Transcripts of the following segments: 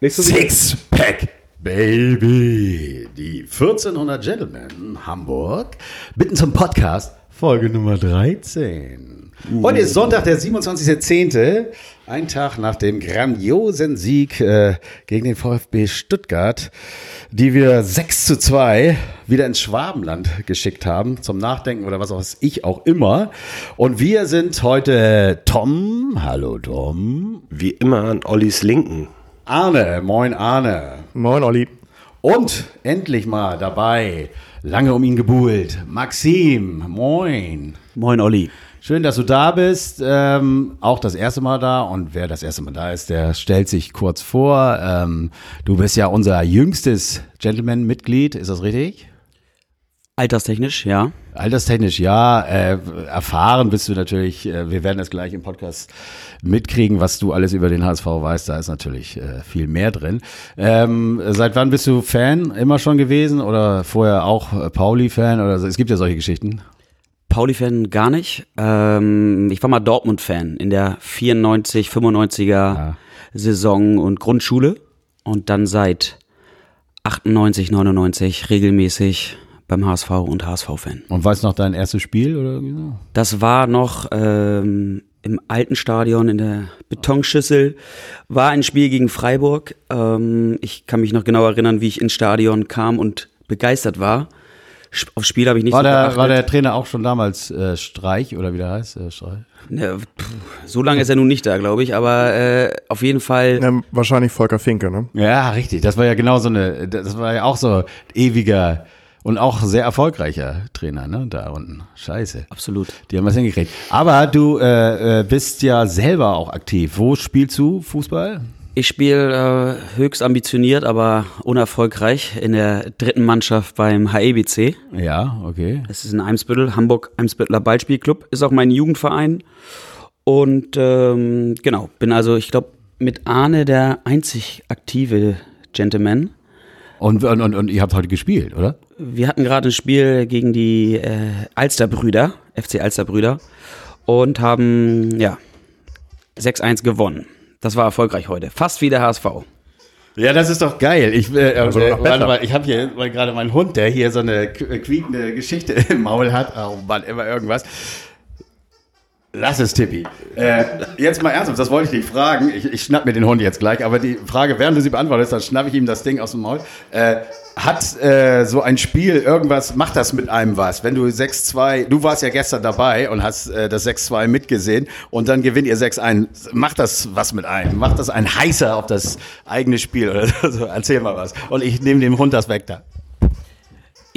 Nicht so Sixpack, Baby. Die 1400 Gentlemen Hamburg bitten zum Podcast Folge Nummer 13. Heute ist Sonntag, der 27.10., ein Tag nach dem grandiosen Sieg äh, gegen den VfB Stuttgart, die wir 6 zu 2 wieder ins Schwabenland geschickt haben, zum Nachdenken oder was auch ich auch immer. Und wir sind heute Tom. Hallo Tom. Wie immer an Ollis Linken. Arne, moin Arne. Moin Olli. Und endlich mal dabei, lange um ihn gebuhlt, Maxim, moin. Moin Olli. Schön, dass du da bist. Ähm, auch das erste Mal da. Und wer das erste Mal da ist, der stellt sich kurz vor. Ähm, du bist ja unser jüngstes Gentleman-Mitglied, ist das richtig? Alterstechnisch, ja. Alterstechnisch, ja. Äh, erfahren bist du natürlich. Äh, wir werden das gleich im Podcast mitkriegen, was du alles über den HSV weißt. Da ist natürlich äh, viel mehr drin. Ähm, seit wann bist du Fan? Immer schon gewesen oder vorher auch äh, Pauli-Fan? Oder so? Es gibt ja solche Geschichten. Pauli-Fan gar nicht. Ähm, ich war mal Dortmund-Fan in der 94, 95er ja. Saison und Grundschule und dann seit 98, 99 regelmäßig beim HSV und HSV-Fan. Und weißt du noch dein erstes Spiel oder so? Das war noch ähm, im alten Stadion in der Betonschüssel. War ein Spiel gegen Freiburg. Ähm, ich kann mich noch genau erinnern, wie ich ins Stadion kam und begeistert war. Aufs Spiel habe ich nicht war so der, geachtet. War der Trainer auch schon damals äh, Streich oder wie der heißt? Äh, Streich? Ne, so lange ist er nun nicht da, glaube ich, aber äh, auf jeden Fall. Ja, wahrscheinlich Volker Finke, ne? Ja, richtig. Das war ja genau so eine, das war ja auch so ewiger und auch sehr erfolgreicher Trainer, ne? Da unten. Scheiße. Absolut. Die haben was hingekriegt. Aber du äh, äh bist ja selber auch aktiv. Wo spielst du Fußball? Ich spiele äh, höchst ambitioniert, aber unerfolgreich in der dritten Mannschaft beim HEBC. Ja, okay. Es ist in Eimsbüttel, Hamburg-Eimsbütteler Ballspielclub. Ist auch mein Jugendverein. Und ähm, genau, bin also, ich glaube, mit Arne der einzig aktive Gentleman. Und, und, und, und ihr habt heute gespielt, oder? Wir hatten gerade ein Spiel gegen die äh, Alsterbrüder, FC Alsterbrüder, und haben ja 6-1 gewonnen. Das war erfolgreich heute. Fast wie der HSV. Ja, das ist doch geil. Ich, äh, also äh, warte mal, ich habe hier gerade meinen Hund, der hier so eine quiekende Geschichte im Maul hat. Oh Mann, immer irgendwas. Lass es, Tippi. Äh, jetzt mal ernsthaft, das wollte ich dich fragen. Ich, ich schnapp mir den Hund jetzt gleich, aber die Frage, während du sie beantwortest, dann schnapp ich ihm das Ding aus dem Maul. Äh, hat äh, so ein Spiel irgendwas, macht das mit einem was? Wenn du 6-2, du warst ja gestern dabei und hast äh, das 6-2 mitgesehen und dann gewinnt ihr 6-1. Macht das was mit einem? Macht das ein heißer auf das eigene Spiel oder so? Erzähl mal was. Und ich nehme dem Hund das weg da.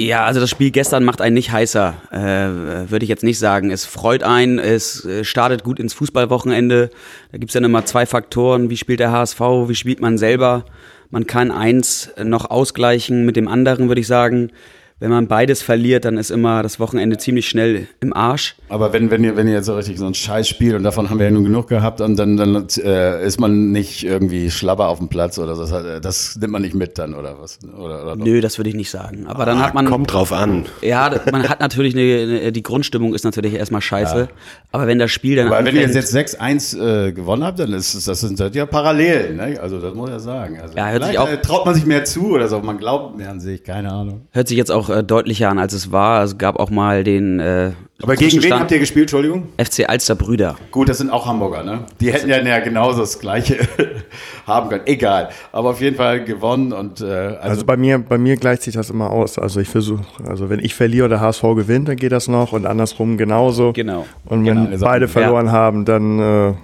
Ja, also das Spiel gestern macht einen nicht heißer, äh, würde ich jetzt nicht sagen. Es freut einen, es äh, startet gut ins Fußballwochenende. Da gibt's dann immer zwei Faktoren, wie spielt der HSV, wie spielt man selber. Man kann eins noch ausgleichen mit dem anderen, würde ich sagen wenn man beides verliert, dann ist immer das Wochenende ziemlich schnell im Arsch. Aber wenn, wenn ihr, wenn ihr jetzt so richtig so ein Scheiß spielt und davon haben wir ja nun genug gehabt, und dann, dann äh, ist man nicht irgendwie schlabber auf dem Platz oder so. Das, das nimmt man nicht mit dann oder was? Oder, oder Nö, das würde ich nicht sagen. Aber dann ah, hat man. Kommt drauf an. Ja, man hat natürlich eine, eine die Grundstimmung ist natürlich erstmal scheiße. Ja. Aber wenn das Spiel dann. Aber wenn ihr jetzt 6-1 äh, gewonnen habt, dann ist das sind ja Parallelen, ne? Also das muss ich ja sagen. Also ja, hört sich auch, äh, traut man sich mehr zu oder so. Man glaubt mehr an sich, keine Ahnung. Hört sich jetzt auch äh, deutlicher an, als es war. Es gab auch mal den. Äh, Aber gegen wen habt ihr gespielt, Entschuldigung? FC Alster Brüder. Gut, das sind auch Hamburger, ne? Die hätten ja, ja genauso das Gleiche haben können. Egal. Aber auf jeden Fall gewonnen und. Äh, also, also bei mir, bei mir gleicht sich das immer aus. Also ich versuche, also wenn ich verliere oder HSV gewinnt, dann geht das noch und andersrum genauso. Genau. Und wenn genau. beide verloren ja. haben, dann äh,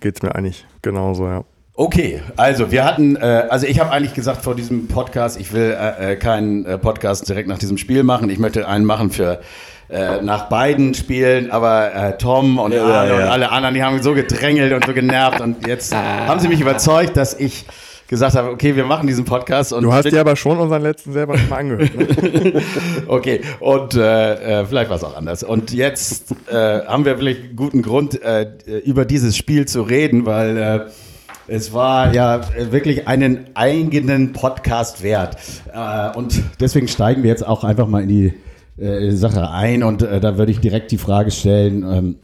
geht es mir eigentlich genauso, ja. Okay, also wir hatten, äh, also ich habe eigentlich gesagt vor diesem Podcast, ich will äh, äh, keinen äh, Podcast direkt nach diesem Spiel machen. Ich möchte einen machen für äh, nach beiden Spielen, aber äh, Tom und, ja, alle, ja. und alle anderen, die haben so gedrängelt und so genervt und jetzt haben sie mich überzeugt, dass ich gesagt habe, okay, wir machen diesen Podcast. Und du hast dir aber schon unseren letzten selber schon mal angehört. Ne? okay, und äh, äh, vielleicht war es auch anders. Und jetzt äh, haben wir vielleicht guten Grund, äh, über dieses Spiel zu reden, weil äh, es war ja wirklich einen eigenen Podcast wert. Äh, und deswegen steigen wir jetzt auch einfach mal in die äh, Sache ein. Und äh, da würde ich direkt die Frage stellen. Ähm,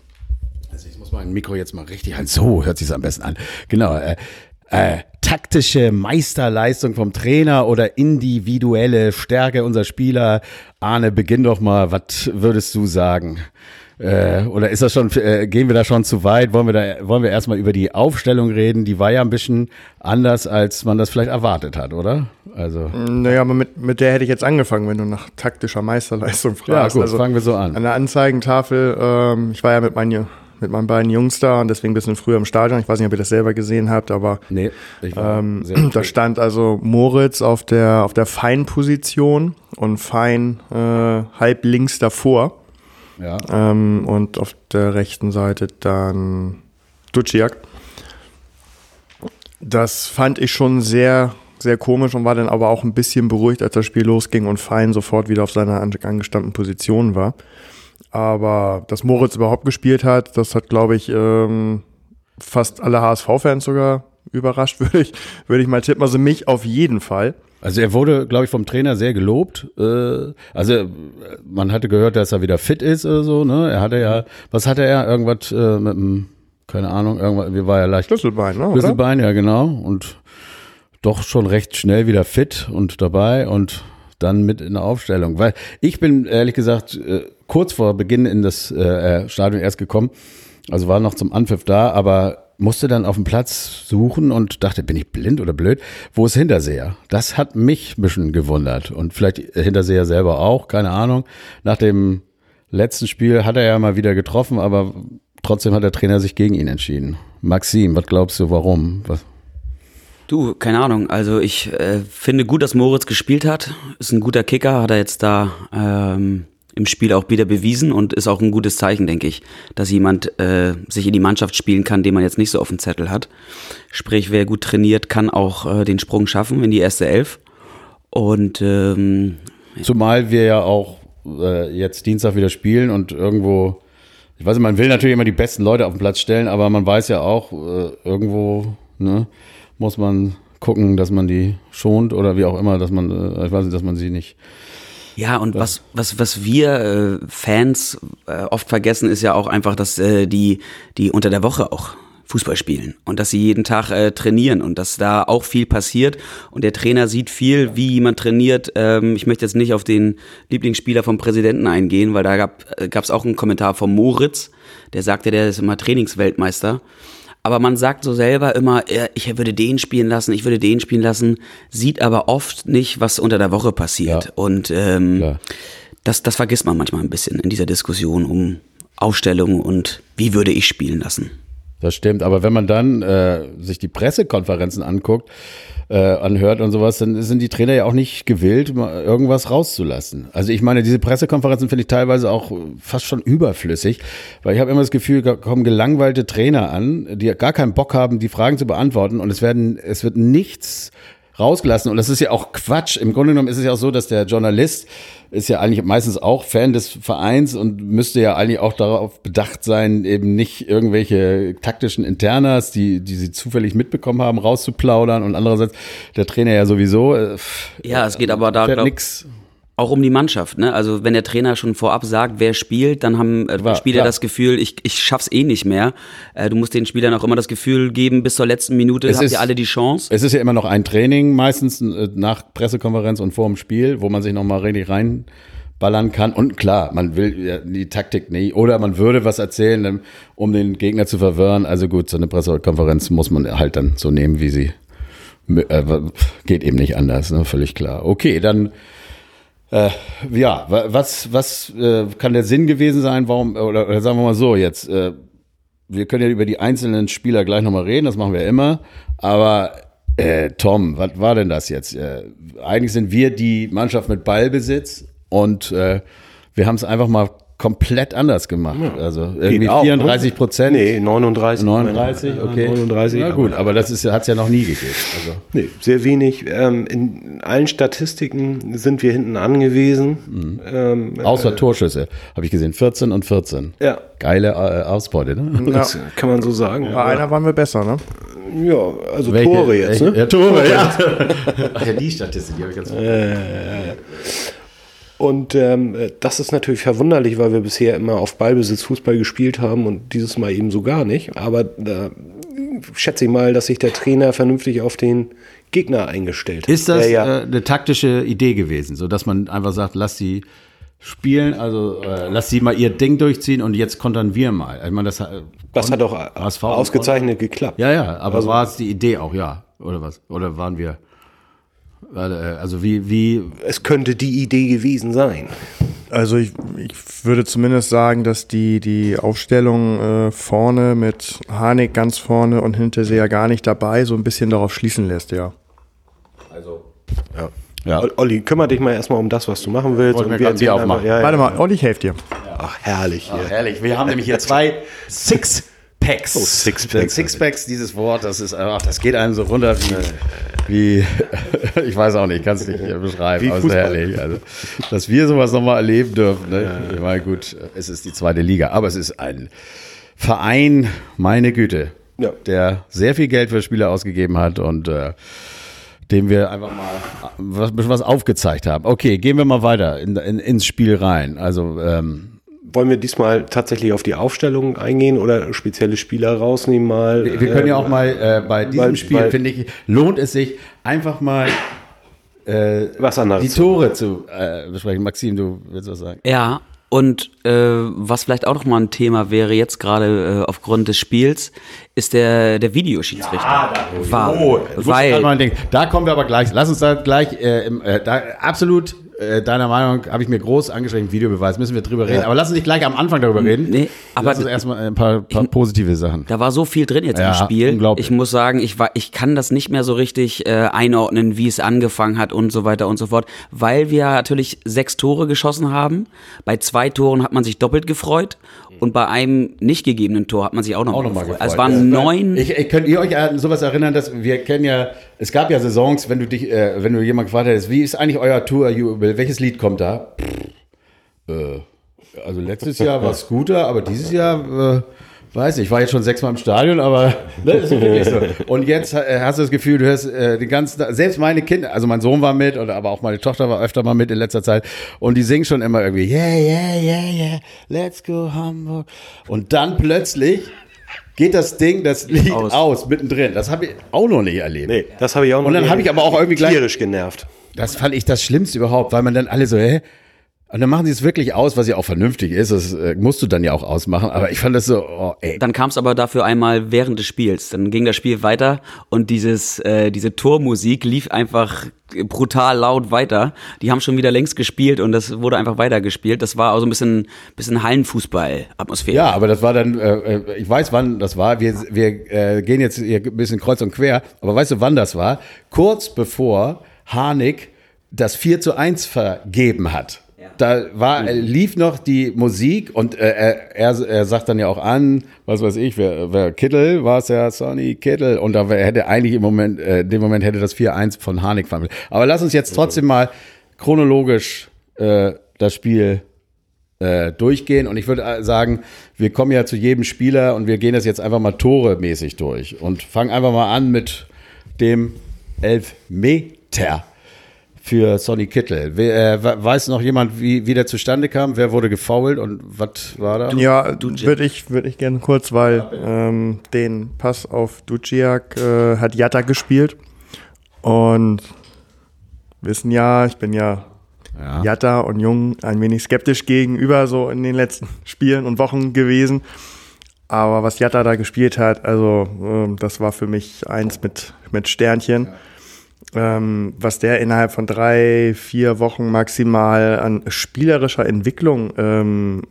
also ich muss mein Mikro jetzt mal richtig halten. So hört sich am besten an. Genau. äh, taktische Meisterleistung vom Trainer oder individuelle Stärke unserer Spieler? Arne, beginn doch mal. Was würdest du sagen? Äh, oder ist das schon, äh, gehen wir da schon zu weit? Wollen wir da, wollen wir erstmal über die Aufstellung reden? Die war ja ein bisschen anders, als man das vielleicht erwartet hat, oder? Also. Naja, aber mit, mit der hätte ich jetzt angefangen, wenn du nach taktischer Meisterleistung fragst. Ja, gut, also, fangen wir so an. An der Anzeigentafel, ähm, ich war ja mit meinen, mit meinen beiden Jungs da und deswegen ein bisschen früher im Stadion. Ich weiß nicht, ob ihr das selber gesehen habt, aber nee, ähm, da stand also Moritz auf der, auf der Feinposition und Fein äh, halb links davor. Ja. Ähm, und auf der rechten Seite dann Duciak. Das fand ich schon sehr, sehr komisch und war dann aber auch ein bisschen beruhigt, als das Spiel losging und Fein sofort wieder auf seiner angestammten Position war. Aber dass Moritz überhaupt gespielt hat, das hat, glaube ich, ähm, fast alle HSV-Fans sogar überrascht, würde ich, würde ich mal tippen. Also mich auf jeden Fall. Also er wurde, glaube ich, vom Trainer sehr gelobt. Äh, also man hatte gehört, dass er wieder fit ist oder so. Ne? Er hatte ja, was hatte er? Irgendwas äh, mit dem, keine Ahnung, irgendwas, wie war er leicht? Schlüsselbein, ne? Schlüsselbein, ja genau. Und doch schon recht schnell wieder fit und dabei und dann mit in der Aufstellung. Weil ich bin ehrlich gesagt äh, kurz vor Beginn in das Stadion erst gekommen. Also war noch zum Anpfiff da, aber musste dann auf dem Platz suchen und dachte, bin ich blind oder blöd? Wo ist Hinterseher? Das hat mich ein bisschen gewundert und vielleicht Hinterseher selber auch, keine Ahnung. Nach dem letzten Spiel hat er ja mal wieder getroffen, aber trotzdem hat der Trainer sich gegen ihn entschieden. Maxim, was glaubst du, warum? Was? Du, keine Ahnung. Also ich äh, finde gut, dass Moritz gespielt hat. Ist ein guter Kicker, hat er jetzt da ähm, im Spiel auch wieder bewiesen und ist auch ein gutes Zeichen, denke ich, dass jemand äh, sich in die Mannschaft spielen kann, den man jetzt nicht so auf dem Zettel hat. Sprich, wer gut trainiert, kann auch äh, den Sprung schaffen in die erste Elf. Und ähm, zumal wir ja auch äh, jetzt Dienstag wieder spielen und irgendwo, ich weiß nicht, man will natürlich immer die besten Leute auf den Platz stellen, aber man weiß ja auch, äh, irgendwo ne, muss man gucken, dass man die schont oder wie auch immer, dass man, äh, ich weiß nicht, dass man sie nicht ja, und was, was, was wir äh, Fans äh, oft vergessen, ist ja auch einfach, dass äh, die, die unter der Woche auch Fußball spielen und dass sie jeden Tag äh, trainieren und dass da auch viel passiert. Und der Trainer sieht viel, wie jemand trainiert. Ähm, ich möchte jetzt nicht auf den Lieblingsspieler vom Präsidenten eingehen, weil da gab es äh, auch einen Kommentar von Moritz, der sagte, der ist immer Trainingsweltmeister aber man sagt so selber immer, ich würde den spielen lassen, ich würde den spielen lassen, sieht aber oft nicht, was unter der Woche passiert. Ja. Und ähm, das, das vergisst man manchmal ein bisschen in dieser Diskussion um Aufstellung und wie würde ich spielen lassen. Das stimmt, aber wenn man dann äh, sich die Pressekonferenzen anguckt, äh, anhört und sowas, dann sind die Trainer ja auch nicht gewillt, irgendwas rauszulassen. Also ich meine, diese Pressekonferenzen finde ich teilweise auch fast schon überflüssig, weil ich habe immer das Gefühl, da kommen gelangweilte Trainer an, die gar keinen Bock haben, die Fragen zu beantworten und es werden, es wird nichts rausgelassen. Und das ist ja auch Quatsch. Im Grunde genommen ist es ja auch so, dass der Journalist ist ja eigentlich meistens auch Fan des Vereins und müsste ja eigentlich auch darauf bedacht sein, eben nicht irgendwelche taktischen Internas, die, die sie zufällig mitbekommen haben, rauszuplaudern und andererseits der Trainer ja sowieso. Äh, ja, es geht aber da glaub, nix auch um die Mannschaft, ne? Also wenn der Trainer schon vorab sagt, wer spielt, dann haben äh, War, Spieler klar. das Gefühl, ich, ich schaff's eh nicht mehr. Äh, du musst den Spielern auch immer das Gefühl geben, bis zur letzten Minute es habt ist, ihr alle die Chance. Es ist ja immer noch ein Training, meistens äh, nach Pressekonferenz und vor dem Spiel, wo man sich nochmal richtig reinballern kann. Und klar, man will ja die Taktik nicht. Oder man würde was erzählen, um den Gegner zu verwirren. Also gut, so eine Pressekonferenz muss man halt dann so nehmen, wie sie äh, geht eben nicht anders, ne? völlig klar. Okay, dann äh, ja, was, was äh, kann der Sinn gewesen sein? Warum, oder, oder sagen wir mal so, jetzt, äh, wir können ja über die einzelnen Spieler gleich nochmal reden, das machen wir immer. Aber äh, Tom, was war denn das jetzt? Äh, eigentlich sind wir die Mannschaft mit Ballbesitz und äh, wir haben es einfach mal komplett anders gemacht. Ja. Also irgendwie auch, 34 Prozent. Nee, 39. 39, okay. 39. Na gut, aber das hat es ja noch nie gegeben. Also. Nee, sehr wenig. Ähm, in allen Statistiken sind wir hinten angewiesen. Mhm. Ähm, Außer äh, Torschüsse, habe ich gesehen. 14 und 14. Ja. Geile äh, Ausbeute, ne? Ja. Kann man so sagen. Bei einer waren wir besser, ne? Ja, also Welche? Tore jetzt, ne? Ja, Tore, ja. Ach ja, die Statistik, die habe ich ganz vergessen. Äh, und ähm, das ist natürlich verwunderlich, weil wir bisher immer auf Ballbesitz Fußball gespielt haben und dieses Mal eben so gar nicht. Aber äh, schätze ich mal, dass sich der Trainer vernünftig auf den Gegner eingestellt hat. Ist das Der ja, äh, eine taktische Idee gewesen, so dass man einfach sagt, lass sie spielen, also äh, lass sie mal ihr Ding durchziehen und jetzt kontern wir mal. Ich meine, das, äh, das hat doch ausgezeichnet geklappt. Ja, ja, aber war es die Idee auch, ja, oder was? Oder waren wir? Äh, Also wie wie Es könnte die Idee gewesen sein. Also ich, ich würde zumindest sagen, dass die, die Aufstellung äh, vorne mit Harnik ganz vorne und Hinterseher gar nicht dabei so ein bisschen darauf schließen lässt, ja. Ja. Ja. O- Olli, kümmere dich mal erstmal um das, was du machen willst. Und wir Bier aufmachen. Ja, ja. Warte mal, Olli, ich helfe dir. Ach, herrlich hier. Ach, herrlich. Wir haben nämlich hier zwei Six-Packs. Oh, Sixpacks. Sixpacks, dieses Wort, das ist, ach, das geht einem so runter wie, wie ich weiß auch nicht, kann es nicht beschreiben, Wie aber es ist Fußball. herrlich. Also, dass wir sowas nochmal erleben dürfen. Ne? Ich meine, gut, es ist die zweite Liga, aber es ist ein Verein, meine Güte, Ja. der sehr viel Geld für Spieler ausgegeben hat und äh, dem wir einfach mal was, was aufgezeigt haben. Okay, gehen wir mal weiter in, in, ins Spiel rein. Also ähm, Wollen wir diesmal tatsächlich auf die Aufstellung eingehen oder spezielle Spieler rausnehmen mal? Wir wir können ja auch mal äh, bei diesem weil- Spiel, finde ich, lohnt es sich einfach mal äh, was anderes. die Tore zu äh, besprechen. Maxim, du willst was sagen? Ja, und äh, was vielleicht auch noch mal ein Thema wäre jetzt gerade äh, aufgrund des Spiels, ist der der Videoschiedsrichter. War, Oh, ich muss weil denken. Da kommen wir aber gleich. Lass uns da gleich äh, im, äh, da, absolut äh, deiner Meinung habe ich mir groß angeschrieben, Videobeweis, müssen wir drüber reden. Aber lass uns nicht gleich am Anfang darüber reden. Nee, aber- lass uns erstmal ein paar, paar positive Sachen. Da war so viel drin jetzt Ja, im Spiel. unglaublich. Ich muss sagen, ich war, ich kann das nicht mehr so richtig äh, einordnen, wie es angefangen hat und so weiter und so fort, weil wir natürlich sechs Tore geschossen haben. Bei zwei Toren hat man sich doppelt gefreut und bei einem nicht gegebenen Tor hat man sich auch noch, auch mal nochmal gefreut. gefreut. Also es waren Ja. neun. Ich, ich, könnt ihr euch an sowas erinnern, dass wir kennen ja, es gab ja Saisons, wenn du dich, äh, wenn du jemand gefragt hättest, wie ist eigentlich euer Tourjubel, welches Lied kommt da? Äh, also letztes Jahr war Scooter, aber dieses Jahr, äh, weiß nicht, ich war jetzt schon sechsmal im Stadion, aber ne, ist wirklich so. Und jetzt äh, hast du das Gefühl, du hörst äh, den ganzen, selbst meine Kinder, also mein Sohn war mit, oder aber auch meine Tochter war öfter mal mit in letzter Zeit, und die singen schon immer irgendwie, yeah, yeah, yeah, yeah, let's go Hamburg. Und dann plötzlich geht das Ding, das Lied aus, Aus. mittendrin. Das habe ich auch noch nicht erlebt. Nee, das habe ich auch noch Und dann habe ich aber auch irgendwie gleich- tierisch genervt. Das fand ich das Schlimmste überhaupt, weil man dann alle so, hä? Und dann machen sie es wirklich aus, was ja auch vernünftig ist. Das äh, musst du dann ja auch ausmachen. Aber ich fand das so, oh, ey. Dann kam es aber dafür einmal während des Spiels. Dann ging das Spiel weiter und dieses, äh, diese Tormusik lief einfach brutal laut weiter. Die haben schon wieder längst gespielt und das wurde einfach weitergespielt. Das war auch so ein bisschen, bisschen Hallenfußball-Atmosphäre. Ja, aber das war dann, äh, äh, ich weiß, wann das war. Wir, wir äh, gehen jetzt hier ein bisschen kreuz und quer. Aber weißt du, wann das war? Kurz bevor Harnik das 4 zu 1 vergeben hat. Da war, äh, lief noch die Musik und äh, er, er, sagt dann ja auch an, was weiß ich, wer, wer Kittel, war es ja Sonny Kittel und da hätte eigentlich im Moment, äh, in dem Moment hätte das 4-1 von Harnik fallen. Aber lass uns jetzt trotzdem mal chronologisch äh, das Spiel äh, durchgehen. Und ich würde äh, sagen, wir kommen ja zu jedem Spieler und wir gehen das jetzt einfach mal toremäßig durch und fangen einfach mal an mit dem Elfmeter für Sonny Kittel. Äh, we- weiß noch jemand, wie, wie der zustande kam? Wer wurde gefoult und was war da? Ja, würde ich, würde ich gerne kurz, weil ähm, den Pass auf Duciak äh, hat Jatta gespielt. Und wissen ja, ich bin ja, Ja. Jatta und Jung ein wenig skeptisch gegenüber so in den letzten Spielen und Wochen gewesen. Aber was Jatta da gespielt hat, also ähm, das war für mich eins mit, mit Sternchen. Ähm, was der innerhalb von drei, vier Wochen maximal an spielerischer Entwicklung ähm,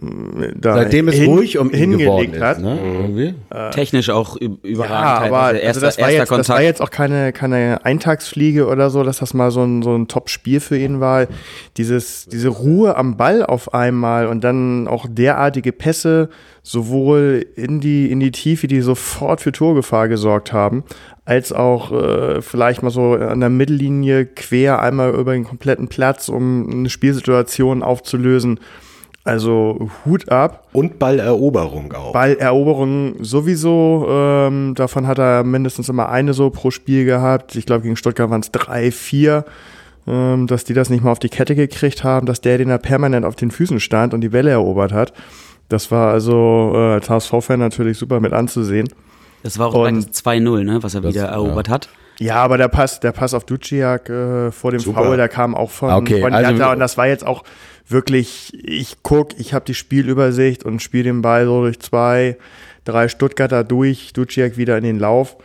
da Seitdem es hin- ruhig um ihn geworden hingelegt ist. hat. Ne? Irgendwie? Technisch auch ü- Ja, überragend. aber teilweise. also das, war jetzt, das war jetzt auch keine, keine Eintagsfliege oder so, dass das mal so ein, so ein Top-Spiel für ihn war. Dieses, diese Ruhe am Ball auf einmal und dann auch derartige Pässe sowohl in die, in die Tiefe, die sofort für Torgefahr gesorgt haben, als auch äh, vielleicht mal so an der Mittellinie quer einmal über den kompletten Platz, um eine Spielsituation aufzulösen. Also Hut ab. Und Balleroberung auch. Balleroberung sowieso, ähm, davon hat er mindestens immer eine so pro Spiel gehabt. Ich glaube, gegen Stuttgart waren es drei, vier, ähm, dass die das nicht mal auf die Kette gekriegt haben, dass der, den da permanent auf den Füßen stand und die Welle erobert hat. Das war also äh, als HSV-Fan natürlich super mit anzusehen. Das war auch Und- 2-0, ne, was er wieder erobert hat. Ja, aber der Pass, der Pass auf Duciak äh, vor dem Super. Foul, der kam auch von, Okay, von also- Jatta und das war jetzt auch wirklich, ich guck, ich habe die Spielübersicht und spiele den Ball so durch zwei, drei Stuttgarter durch, Duciak wieder in den Lauf.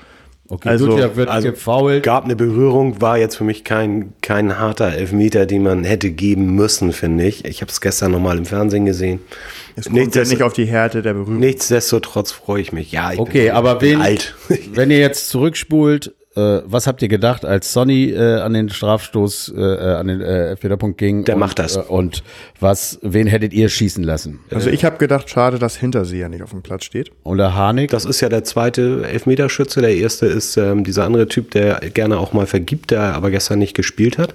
Okay, Also- Duciak wird also- gefoult. Gab eine Berührung, war jetzt für mich kein, kein harter Elfmeter, den man hätte geben müssen, finde ich. Ich habe es gestern nochmal im Fernsehen gesehen. Es kommt ja Nichtsdestot- nicht auf die Härte der Berührung. Nichtsdestotrotz freue ich mich. Ja, ich Okay, bin, aber bin wen, alt. wenn ihr jetzt zurückspult, äh, was habt ihr gedacht, als Sonny äh, an den Strafstoß, äh, äh, an den äh, Elfmeterpunkt ging? Der und, macht das. Äh, und was, wen hättet ihr schießen lassen? Also ich habe gedacht, schade, dass Hinterseher nicht auf dem Platz steht. Oder Harnik? Das ist ja der zweite Elfmeterschütze. Der erste ist ähm, dieser andere Typ, der gerne auch mal vergibt, der aber gestern nicht gespielt hat.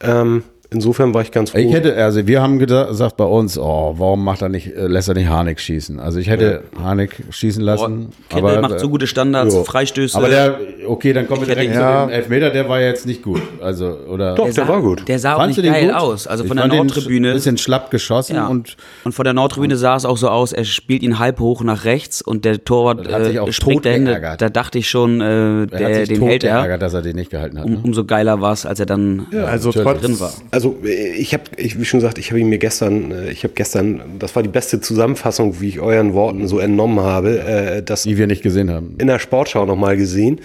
Ähm, insofern war ich ganz froh. Ich hätte, also wir haben gesagt bei uns, oh, warum macht er nicht, äh, lässt er nicht Harnik schießen? Also ich hätte Harnik schießen lassen. Kendall aber, macht so gute Standards, jo. Freistöße. Aber der, okay, dann kommen wir Ich direkt Ja. zu dem Elfmeter, der war jetzt nicht gut. Also, oder? Doch, der der sah, war gut. Der sah auch Fandst nicht du den geil gut? aus. Also Ich von der fand den Nordtribüne. Ein bisschen schlapp geschossen Ja. und Und von der Nordtribüne sah es auch so aus, er spielt ihn halb hoch nach rechts und der Torwart hat sich auch äh, springt tot dahin. Da, dachte ich schon, äh, er hat der, sich den tot hält er. geärgert, dass er den nicht gehalten hat. Um, Ne? umso geiler war es, als er dann also natürlich. trotz, drin war. Also äh, ich habe, wie schon gesagt, ich habe ihn mir gestern, äh, ich habe gestern, das war die beste Zusammenfassung, wie ich euren Worten so entnommen habe, äh, das Die wir nicht gesehen haben. in der Sportschau nochmal gesehen.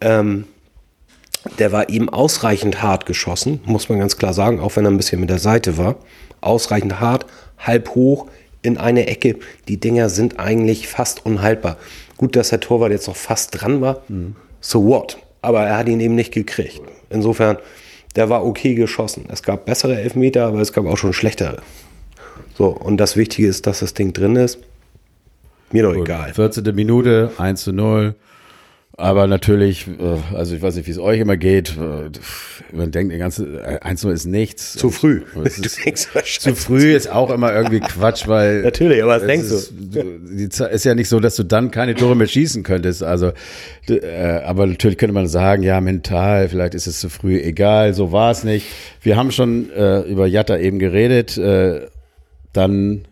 Ähm, der war eben ausreichend hart geschossen, muss man ganz klar sagen, auch wenn er ein bisschen mit der Seite war. Ausreichend hart, halb hoch in eine Ecke. Die Dinger sind eigentlich fast unhaltbar. Gut, dass der Torwart jetzt noch fast dran war. So what? Aber er hat ihn eben nicht gekriegt. Insofern, der war okay geschossen. Es gab bessere Elfmeter, aber es gab auch schon schlechtere. So, und das Wichtige ist, dass das Ding drin ist. Mir doch egal. 14. Minute, 1 zu 0. Aber natürlich, äh, also ich weiß nicht, wie es euch immer geht. äh, Man denkt, die ganze äh, 1 zu 0 ist nichts. Zu früh. Zu früh ist auch immer irgendwie Quatsch, weil. Natürlich, aber was denkst du? ist, Die Zeit ist ja nicht so, dass du dann keine Tore mehr schießen könntest. Also, aber natürlich könnte man sagen, ja, mental, vielleicht ist es zu früh. Egal, so war es nicht. Wir haben schon äh, über Jatta eben geredet. Äh, dann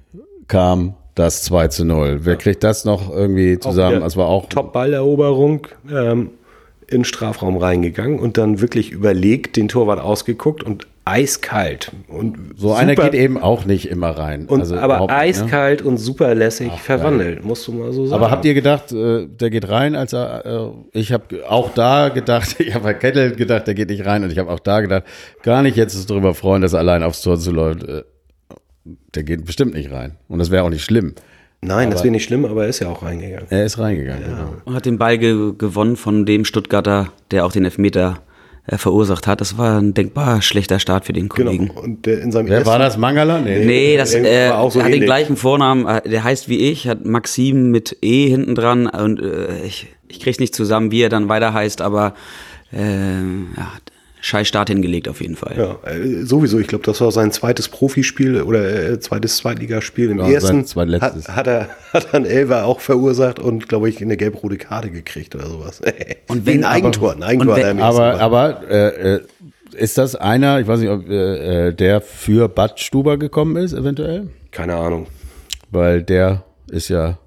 kam das 2 zu 0. Wer kriegt das noch irgendwie zusammen? Das war auch Top-Balleroberung ähm, in den Strafraum reingegangen und dann wirklich überlegt, den Torwart ausgeguckt und eiskalt. Und so einer super- geht eben auch nicht immer rein. und, Also aber ne? eiskalt und superlässig verwandelt, musst du mal so sagen. Aber habt ihr gedacht, äh, der geht rein, als er, äh, ich habe auch da gedacht, ich habe bei Kettle gedacht, der geht nicht rein und ich habe auch da gedacht, gar nicht jetzt darüber freuen, dass er allein aufs Tor zuläuft. Äh, der geht bestimmt nicht rein. Und das wäre auch nicht schlimm. Nein, das wäre nicht schlimm, aber er ist ja auch reingegangen. Er ist reingegangen. Genau. und hat den Ball ge gewonnen von dem Stuttgarter, der auch den Elfmeter äh, verursacht hat. Das war ein denkbar schlechter Start für den Kollegen. Genau. Und der in seinem Wer war das? Mangala? Nee. Nee, das äh, war auch so er hat den ähnlich. gleichen Vornamen, äh, der heißt wie ich, hat Maxim mit E hinten dran und äh, ich, ich krieg's nicht zusammen, wie er dann weiter heißt, aber äh, ja, scheiß Start hingelegt auf jeden Fall. Ja, äh, sowieso. Ich glaube, das war sein zweites Profispiel oder äh, zweites Zweitligaspiel. Im Ja, ersten sein zweitletztes. hat, hat er hat er einen Elfer auch verursacht und glaube ich eine gelb-rote Karte gekriegt oder sowas. Und Wie wenn- ein Eigentor, ein Eigentor und wenn- er Aber, aber äh, äh, ist das einer, ich weiß nicht, ob äh, äh, der für Bad Stuber gekommen ist, eventuell? keine Ahnung. Weil der ist ja,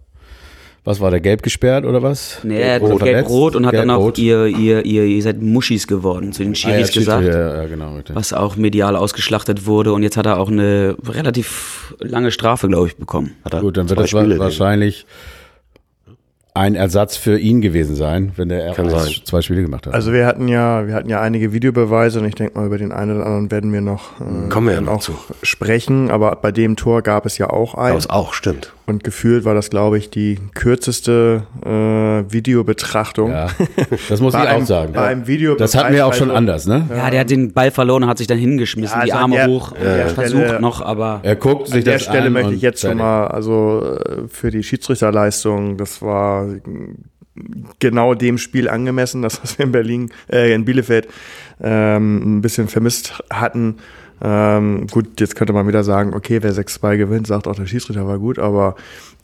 was war der, gelb gesperrt oder was? Nee, er hat gelb-rot und hat dann auch, ihr, ihr, ihr, ihr seid Muschis geworden, zu den Ah, ja, gesagt. Ja, ja, genau. richtig. Was auch medial ausgeschlachtet wurde und jetzt hat er auch eine relativ lange Strafe, glaube ich, bekommen. Hat er Gut, dann wird das Spiele, wahrscheinlich ein Ersatz für ihn gewesen sein, wenn der Kann erst sein. zwei Spiele gemacht hat. Also wir hatten ja, wir hatten ja einige Videobeweise und ich denke mal, über den einen oder anderen werden wir noch, äh, Kommen wir ja noch auch zu. sprechen. Aber bei dem Tor gab es ja auch ein. Das auch, stimmt. Und gefühlt war das, glaube ich, die kürzeste äh, Videobetrachtung. ja, das muss ich auch einem- sagen. bei einem Video- das hatten wir auch schon also- anders, ne? Ja, der hat den Ball verloren und hat sich dann hingeschmissen, Ja, die also Arme der- hoch, der versucht Stelle- noch, aber Er guckt sich An der das Stelle an möchte ich jetzt schon mal, also äh, für die Schiedsrichterleistung, das war genau dem Spiel angemessen, das was wir in Berlin, äh, in Bielefeld ähm, ein bisschen vermisst hatten. Ähm, gut, jetzt könnte man wieder sagen, okay, wer 6-2 gewinnt, sagt auch der Schiedsrichter war gut, aber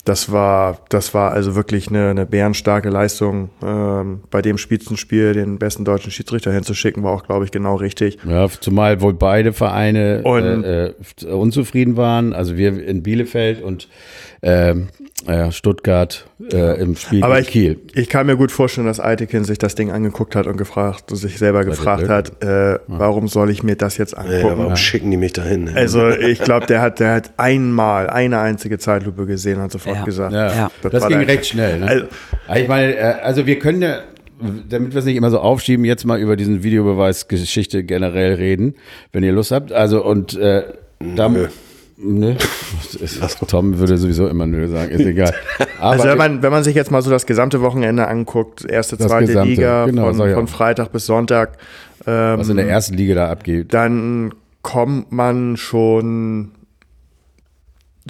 das war, das war also wirklich eine, eine bärenstarke Leistung. Ähm, bei dem Spitzenspiel den besten deutschen Schiedsrichter hinzuschicken, war auch, glaube ich, genau richtig. Ja, zumal wohl beide Vereine äh, äh, unzufrieden waren. Also wir in Bielefeld und ähm, ja, Stuttgart äh, im Spiel Aber ich, Kiel. Ich kann mir gut vorstellen, dass Eitekin sich das Ding angeguckt hat und gefragt, sich selber gefragt hat, äh, warum soll ich mir das jetzt angucken? Ja, warum schicken die mich dahin? Also ich glaube, der hat, der hat einmal eine einzige Zeitlupe gesehen und hat sofort ja. gesagt. Ja. Das, das ging recht schnell. Ne? Also, ich meine, äh, also wir können ja damit wir es nicht immer so aufschieben, jetzt mal über diesen Videobeweisgeschichte generell reden, wenn ihr Lust habt. Also und äh, da, Nö. Ne? Tom würde sowieso immer nö sagen, ist egal. Aber also wenn man, wenn man sich jetzt mal so das gesamte Wochenende anguckt, erste, zweite gesamte, Liga genau, von, von Freitag bis Sonntag. Ähm, Was in der ersten Liga da abgeht. Dann kommt man schon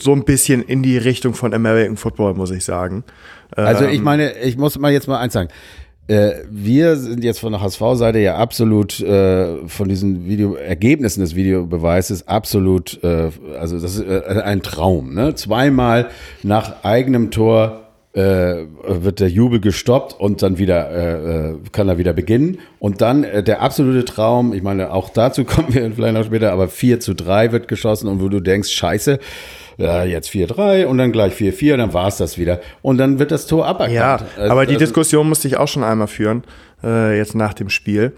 so ein bisschen in die Richtung von American Football, muss ich sagen. Also ich ähm, meine, ich muss mal jetzt mal eins sagen. Äh, wir sind jetzt von der HSV-Seite ja absolut äh, von diesen Video Ergebnissen des Videobeweises absolut, äh, also das ist ein Traum. Ne? Zweimal nach eigenem Tor äh, wird der Jubel gestoppt und dann wieder äh kann er wieder beginnen. Und dann äh, der absolute Traum, ich meine, auch dazu kommen wir vielleicht noch später, aber 4 zu 3 wird geschossen und wo du denkst, scheiße, ja, jetzt 4-3 und dann gleich 4-4 und dann war es das wieder. Und dann wird das Tor aberkannt. Ja, also, aber die also, Diskussion musste ich auch schon einmal führen, äh, jetzt nach dem Spiel.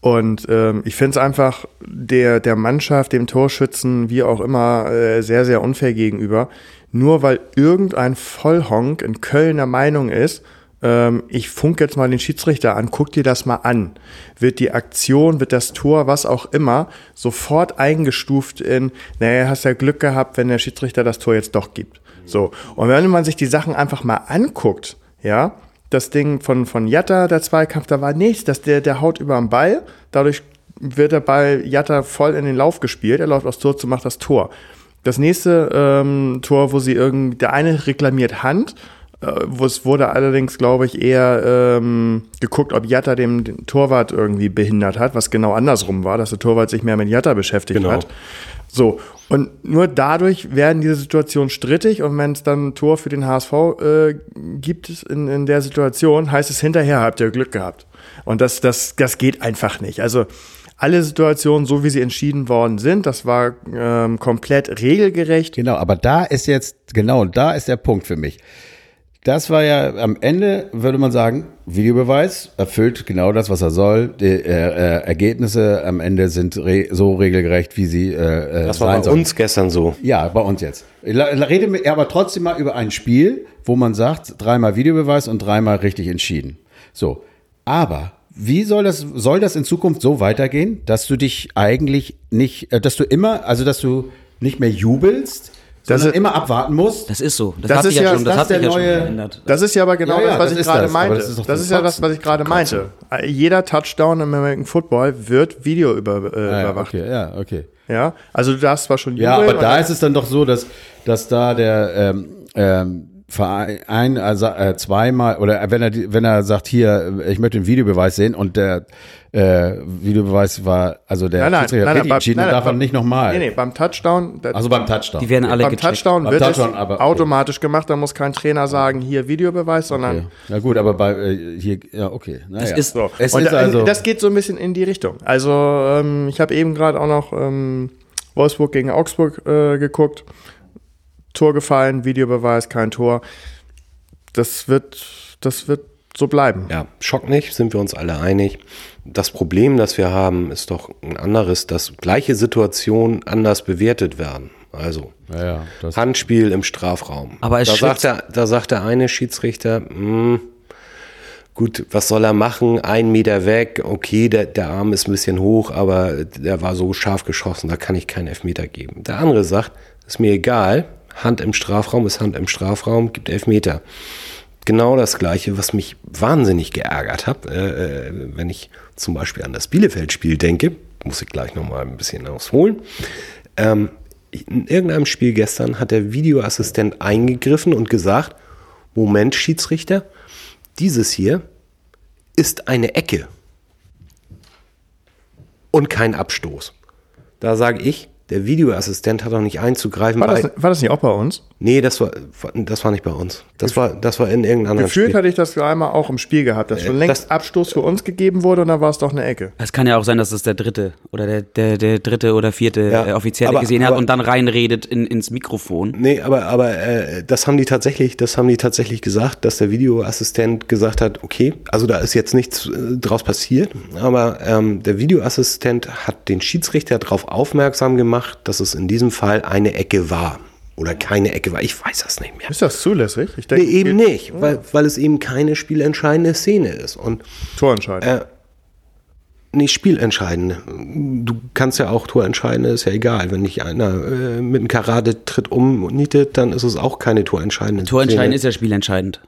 Und ähm, ich finde es einfach der, der Mannschaft, dem Torschützen, wie auch immer, äh, sehr, sehr unfair gegenüber. Nur weil irgendein Vollhonk in Köln der Meinung ist, ähm, ich funk jetzt mal den Schiedsrichter an, guck dir das mal an. Wird die Aktion, wird das Tor, was auch immer, sofort eingestuft in, naja, hast ja Glück gehabt, wenn der Schiedsrichter das Tor jetzt doch gibt. So. Und wenn man sich die Sachen einfach mal anguckt, ja, das Ding von, von Jatta, der Zweikampf, da war nichts, dass der, der haut über den Ball, dadurch wird der Ball Jatta voll in den Lauf gespielt, er läuft aufs Tor zu, macht das Tor. Das nächste ähm, Tor, wo sie irgendwie, der eine reklamiert Hand es wurde allerdings, glaube ich, eher ähm, geguckt, ob Jatta dem, den Torwart irgendwie behindert hat, was genau andersrum war, dass der Torwart sich mehr mit Jatta beschäftigt genau. hat. So, und nur dadurch werden diese Situationen strittig und wenn es dann ein Tor für den HSV äh, gibt in, in der Situation, heißt es hinterher, habt ihr Glück gehabt. Und das, das, das geht einfach nicht. Also alle Situationen, so wie sie entschieden worden sind, das war ähm, komplett regelgerecht. Genau, aber da ist jetzt, genau, da ist der Punkt für mich. Das war ja am Ende, würde man sagen, Videobeweis erfüllt genau das, was er soll. Die äh, äh, Ergebnisse am Ende sind re so regelgerecht, wie sie äh, äh Das war bei sollen. uns gestern so. Ja, bei uns jetzt. Rede mir aber trotzdem mal über ein Spiel, wo man sagt, dreimal Videobeweis und dreimal richtig entschieden. So, aber wie soll das, soll das in Zukunft so weitergehen, dass du dich eigentlich nicht, äh, dass du immer, also dass du nicht mehr jubelst, dass er immer abwarten muss. Das ist so. Das, das ist ja, schon, das, das hat sich neue, ja schon geändert. Das ist ja aber genau ja, ja, das, was ich gerade meinte. Das ist, das ist ja das, was ich gerade meinte. Jeder Touchdown im American Football wird Video über, äh, ah, überwacht. Okay, ja, okay. Ja, also du darfst zwar schon Ja, aber da ist es dann doch so, dass, dass da der ähm, ähm, Verein also, äh, zweimal oder wenn er wenn er sagt hier ich möchte den Videobeweis sehen und der äh, Videobeweis war also der nein, nein, nein, nein, entschieden nein, nein, davon nicht nochmal. Nee, nee, beim Touchdown. Also beim Touchdown. Die werden alle Beim gecheckt. Touchdown beim wird Touchdown, es aber, automatisch gemacht, da muss kein Trainer sagen, hier Videobeweis, sondern okay. Na gut, aber bei äh, hier ja, okay, naja. Das ist so. Es und ist da, also das geht so ein bisschen in die Richtung. Also, ähm, ich habe eben gerade auch noch ähm, Wolfsburg gegen Augsburg äh, geguckt. Tor gefallen, Videobeweis, kein Tor. Das wird, das wird so bleiben. Ja, Schock nicht, sind wir uns alle einig. Das Problem, das wir haben, ist doch ein anderes, dass gleiche Situationen anders bewertet werden. Also ja, ja, Handspiel im Strafraum. Aber es da, sagt der, da sagt der eine Schiedsrichter, mh, hm, gut, was soll er machen? Ein Meter weg, okay, der, der Arm ist ein bisschen hoch, aber der war so scharf geschossen, da kann ich keinen Elfmeter geben. Der andere sagt, ist mir egal, Hand im Strafraum ist Hand im Strafraum, gibt Elfmeter. Genau das Gleiche, was mich wahnsinnig geärgert hat, äh, äh, wenn ich zum Beispiel an das Bielefeld-Spiel denke, muss ich gleich nochmal ein bisschen ausholen. Ähm, in irgendeinem Spiel gestern hat der Videoassistent eingegriffen und gesagt, Moment, Schiedsrichter, dieses hier ist eine Ecke und kein Abstoß. Da sage ich, der Videoassistent hat auch nicht einzugreifen. War das, war das nicht auch bei uns? nee, das war, das war nicht bei uns. Das war, das war in irgendeinem anderen Gefühlt Spiel. hatte ich das einmal auch im Spiel gehabt, dass schon längst das- Abstoß für uns gegeben wurde und dann war es doch eine Ecke. Es kann ja auch sein, dass es der dritte oder der, der, der dritte oder vierte Ja, äh, Offizielle aber- gesehen hat aber- und dann reinredet in, ins Mikrofon. Nee, aber, aber äh, das haben die tatsächlich, das haben die tatsächlich gesagt, dass der Videoassistent gesagt hat, okay, also da ist jetzt nichts äh, draus passiert, aber ähm, der Videoassistent hat den Schiedsrichter darauf aufmerksam gemacht, dass es in diesem Fall eine Ecke war. Oder keine Ecke war. Ich weiß das nicht mehr. Ist das zulässig? Ich Nee, eben nicht, weil, weil es eben keine spielentscheidende Szene ist. Und Torentscheid. äh, nicht spielentscheidende. Du kannst ja auch Torentscheidende, ist ja egal. Wenn nicht einer äh, mit einem Karate-Tritt umnietet, dann ist es auch keine torentscheidende Torentscheidend ist ja spielentscheidend.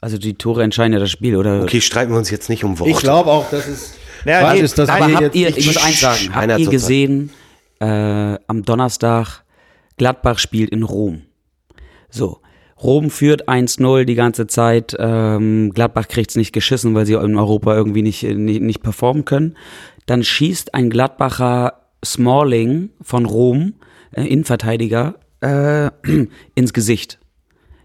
Also die Tore entscheiden ja das Spiel, oder? Okay, streiten wir uns jetzt nicht um Worte. Ich glaube auch, dass es Ja, Quatsch nee, ist, dass Aber habt ihr, ich muss eins sagen, Einer habt ihr zur Zeit. Äh, am Donnerstag, Gladbach spielt in Rom. So, Rom führt 1-0 die ganze Zeit, ähm, Gladbach kriegt's nicht geschissen, weil sie in Europa irgendwie nicht, nicht, nicht performen können. Dann schießt ein Gladbacher Smalling von Rom, äh, Innenverteidiger, äh, ins Gesicht.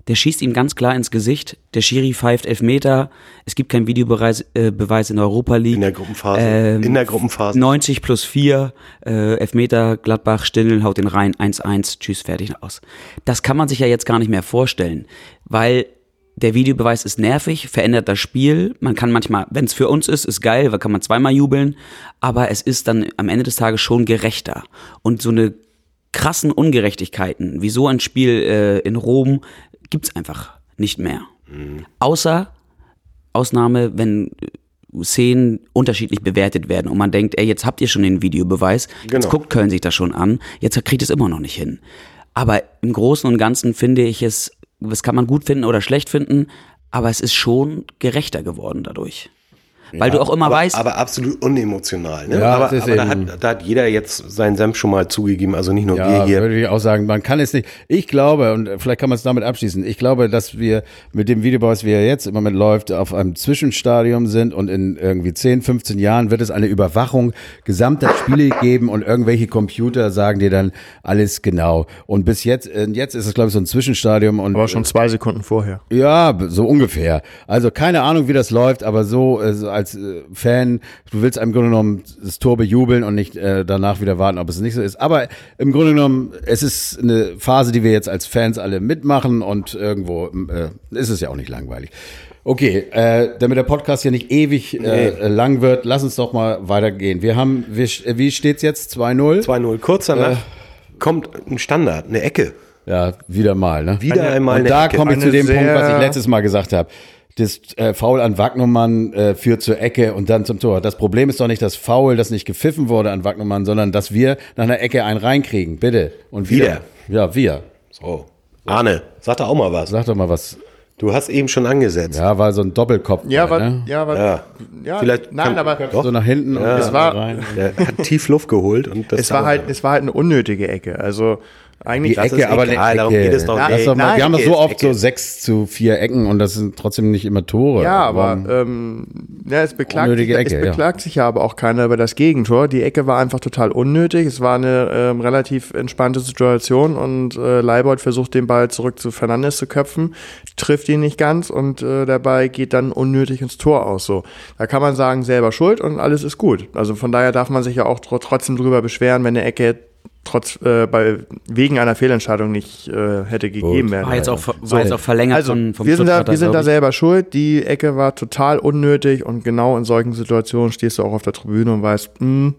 Der schießt ihm ganz klar ins Gesicht. Der Schiri pfeift Elfmeter. Es gibt keinen Videobeweis äh, Beweis in der Europa League. In der Gruppenphase. Ähm, In der Gruppenphase. 90 plus 4, äh, Elfmeter, Gladbach, Stindl, haut den rein, 1-1, tschüss, fertig aus. Das kann man sich ja jetzt gar nicht mehr vorstellen, weil der Videobeweis ist nervig, verändert das Spiel. Man kann manchmal, wenn es für uns ist, ist geil, weil kann man zweimal jubeln, aber es ist dann am Ende des Tages schon gerechter. Und so eine krassen Ungerechtigkeiten, wie so ein Spiel äh, in Rom, gibt's einfach nicht mehr. Außer Ausnahme, wenn äh, Szenen unterschiedlich bewertet werden und man denkt, ey, jetzt habt ihr schon den Videobeweis, jetzt Genau. guckt Köln sich das schon an, jetzt kriegt es immer noch nicht hin. Aber im Großen und Ganzen finde ich es, das kann man gut finden oder schlecht finden, aber es ist schon gerechter geworden dadurch. Weil du auch immer aber, weißt, aber absolut unemotional. Ne? Ja, aber aber da, hat, da hat jeder jetzt seinen Senf schon mal zugegeben, also nicht nur wir Ja, hier. würde ich auch sagen, man kann es nicht. Ich glaube, und vielleicht kann man es damit abschließen, ich glaube, dass wir mit dem Videobeweis, wie er jetzt im Moment läuft, auf einem Zwischenstadium sind und in irgendwie 10, 15 Jahren wird es eine Überwachung gesamter Spiele geben und irgendwelche Computer sagen dir dann alles genau. Und bis jetzt, äh, jetzt ist es, glaube ich, so ein Zwischenstadium und Aber schon zwei Sekunden vorher. ja, so ungefähr. Also keine Ahnung, wie das läuft, aber so, äh, so als äh, Fan, du willst im Grunde genommen das Tor bejubeln und nicht äh, danach wieder warten, ob es nicht so ist. Aber im Grunde genommen, es ist eine Phase, die wir jetzt als Fans alle mitmachen und irgendwo äh, ist es ja auch nicht langweilig. Okay, äh, damit der Podcast hier nicht ewig äh, lang wird, lass uns doch mal weitergehen. Wir haben, wir, wie steht's jetzt? 2-0? 2-0. Kurz danach Äh. kommt ein Standard, eine Ecke. Ja, wieder mal, ne? Wieder einmal Und eine da Ecke. komme ich zu dem Punkt, was ich letztes Mal gesagt habe. Das äh, Foul an Wagnumann äh, führt zur Ecke und dann zum Tor. Das Problem ist doch nicht das Foul, das nicht gepfiffen wurde an Wagnumann, sondern dass wir nach einer Ecke einen reinkriegen. Bitte. Und wir. Ja, wir. So. Arne, sag doch auch mal was. Sag doch mal was. Du hast eben schon angesetzt. Ja, war so ein Doppelkopf. Ja, war, ne? ja, war, Ja. ja, Vielleicht nein, kann- aber Doch. So nach hinten und Es war- rein. Der hat tief Luft geholt und das es war halt, es war halt eine unnötige Ecke. Also eigentlich Die Das Ecke, ist aber egal, darum geht es doch Ja, nicht. Doch mal, Nein, wir haben doch so oft Ecke. so sechs zu vier Ecken und das sind trotzdem nicht immer Tore. Ja, aber ähm, ja, es beklagt, Ecke, es ja. beklagt sich ja aber auch keiner über das Gegentor. Die Ecke war einfach total unnötig. Es war eine ähm, relativ entspannte Situation und äh, Leibold versucht den Ball zurück zu Fernandes zu köpfen, trifft ihn nicht ganz und äh, der Ball geht dann unnötig ins Tor aus. So, da kann man sagen selber Schuld und alles ist gut. Also von daher darf man sich ja auch tr trotzdem drüber beschweren, wenn eine Ecke trotz äh, bei wegen einer Fehlentscheidung nicht äh, hätte gegeben werden. war jetzt auch, So. war jetzt auch verlängert Also, von, vom wir sind, da, wir sind da selber schuld. Die Ecke war total unnötig und genau in solchen Situationen stehst du auch auf der Tribüne und weißt, mh,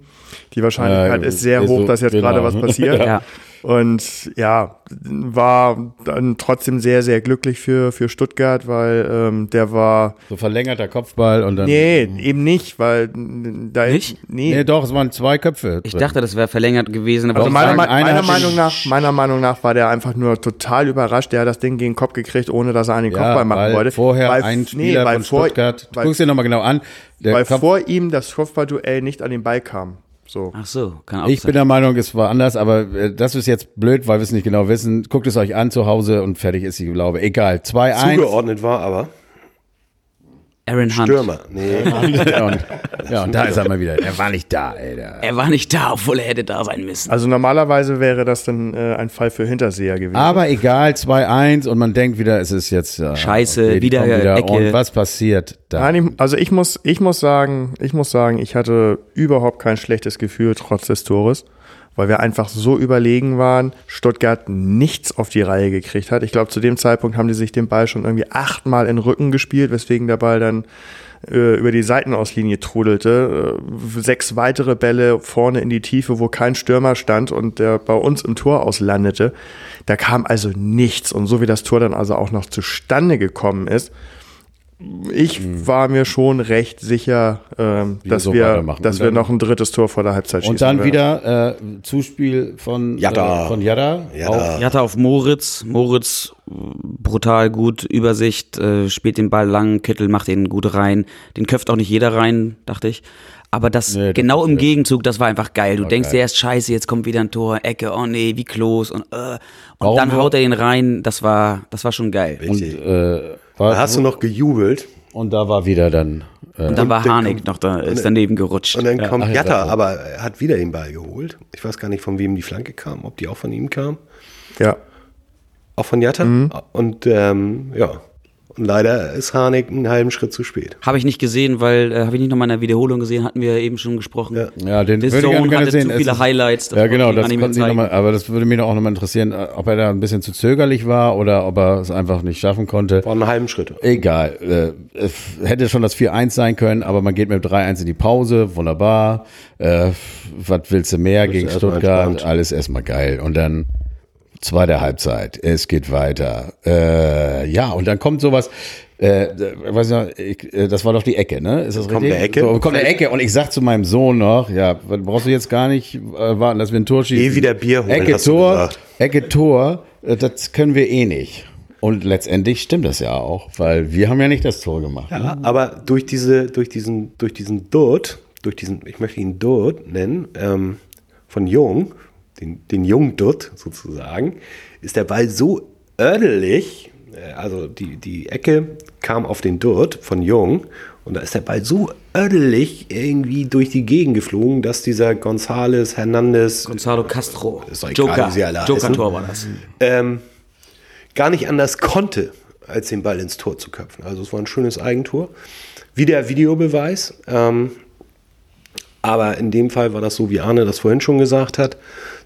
die Wahrscheinlichkeit Ja, ist sehr ist hoch, so, dass jetzt genau. gerade was passiert. Ja. Und ja, war dann trotzdem sehr, sehr glücklich für, für Stuttgart, weil ähm, der war. So verlängerter Kopfball und dann. Nee, eben nicht, weil da Nicht? Nee. Nee, doch, es waren zwei Köpfe. Ich drin. dachte, das wäre verlängert gewesen, aber Also meiner, sagen, Me- einer meiner Meinung nach, meiner Meinung nach war der einfach nur total überrascht. Der hat das Ding gegen den Kopf gekriegt, ohne dass er einen Kopfball machen weil wollte. Vorher weil, ein Spieler weil von vor, Stuttgart. Guck's dir nochmal genau an. Der weil Kopf, vor ihm das Kopfballduell nicht an den Ball kam. So. Ach so, kann auch ich sein. bin der Meinung, es war anders, aber äh, das ist jetzt blöd, weil wir es nicht genau wissen. Guckt es euch an zu Hause und fertig ist die Glaube. Egal. 2-1. zugeordnet war, aber Aaron Hunt. Stürmer. Nee. Und Ja, und da ist er mal wieder. Er war nicht da, ey. Der Er war nicht da, obwohl er hätte da sein müssen. Also normalerweise wäre das dann äh, ein Fall für Hinterseher gewesen. Aber egal, 2-1 und man denkt wieder, es ist jetzt äh, Scheiße, die wieder kommen Ecke. Und was passiert da? Nein, ich, also ich muss, ich muss sagen, ich muss sagen, ich hatte überhaupt kein schlechtes Gefühl trotz des Tores, weil wir einfach so überlegen waren, Stuttgart nichts auf die Reihe gekriegt hat. Ich glaube, zu dem Zeitpunkt haben die sich den Ball schon irgendwie achtmal in den Rücken gespielt, weswegen der Ball dann äh, über die Seitenauslinie trudelte. Äh, sechs weitere Bälle vorne in die Tiefe, wo kein Stürmer stand und der bei uns im Tor auslandete. Da kam also nichts. Und so wie das Tor dann also auch noch zustande gekommen ist, ich war mir schon recht sicher, ähm, dass, so wir, dass wir noch ein drittes Tor vor der Halbzeit schießen. Und dann werden. wieder äh, Zuspiel von Jatta. Äh, von Jada. Jatta. Jatta auf Moritz. Moritz brutal gut, Übersicht, äh, spielt den Ball lang, Kittel macht den gut rein. Den köpft auch nicht jeder rein, dachte ich. Aber das Nee, genau im Gegenzug, das war einfach geil. Du denkst dir erst, scheiße, jetzt kommt wieder ein Tor, Ecke, oh nee, wie Klos und äh. Und Warum dann haut er den rein, das war, das war schon geil. Und, äh, war, Da hast du noch gejubelt und da war wieder dann. Äh, Und dann war Harnik noch da, ist daneben gerutscht. und dann kommt Ach, ja, Jatta, ja. aber er hat wieder den Ball geholt. Ich weiß gar nicht, von wem die Flanke kam, ob die auch von ihm kam. Ja. Auch von Jatta. Und ähm, ja, und leider ist Harnik einen halben Schritt zu spät. Habe ich nicht gesehen, weil äh, habe ich nicht nochmal in der Wiederholung gesehen, hatten wir eben schon gesprochen. Ja. ja, den The würde ich Zone gerne hatte sehen. zu Es viele ist- Highlights. das ja, genau, ich das konnten die noch mal, aber das würde mich auch nochmal interessieren, äh, ob er da ein bisschen zu zögerlich war oder ob er es einfach nicht schaffen konnte. War einen halben Schritt. Egal, äh, es hätte schon das 4-1 sein können, aber man geht mit 3-1 in die Pause, wunderbar. Äh, was willst du mehr gegen Stuttgart? Alles erstmal geil. Und dann zweite Halbzeit, es geht weiter. Äh, ja, und dann kommt sowas, äh, weiß ich noch, ich, äh, das war doch die Ecke, ne? Ist das Kommt richtig? eine Ecke. So, kommt eine Ecke und ich sag zu meinem Sohn noch, ja, brauchst du jetzt gar nicht äh, warten, dass wir ein Tor schießen. Geh wieder Bier holen, Ecke Tor. Ecke Tor, äh, das können wir eh nicht. Und letztendlich stimmt das ja auch, weil wir haben ja nicht das Tor gemacht. Ja, aber durch diese, durch diesen, durch diesen Durt, durch diesen, ich möchte ihn Durt nennen, ähm, von Jung, den, den Jung Durt sozusagen, ist der Ball so ördelig, äh, also die, die Ecke kam auf den Durt von Jung und da ist der Ball so ördelig irgendwie durch die Gegend geflogen, dass dieser González Hernandez Gonzalo Castro. Egal, Joker. Joker-Tor war das. ähm, gar nicht anders konnte, als den Ball ins Tor zu köpfen. Also es war ein schönes Eigentor. Wieder Videobeweis. Ähm, aber in dem Fall war das so, wie Arne das vorhin schon gesagt hat.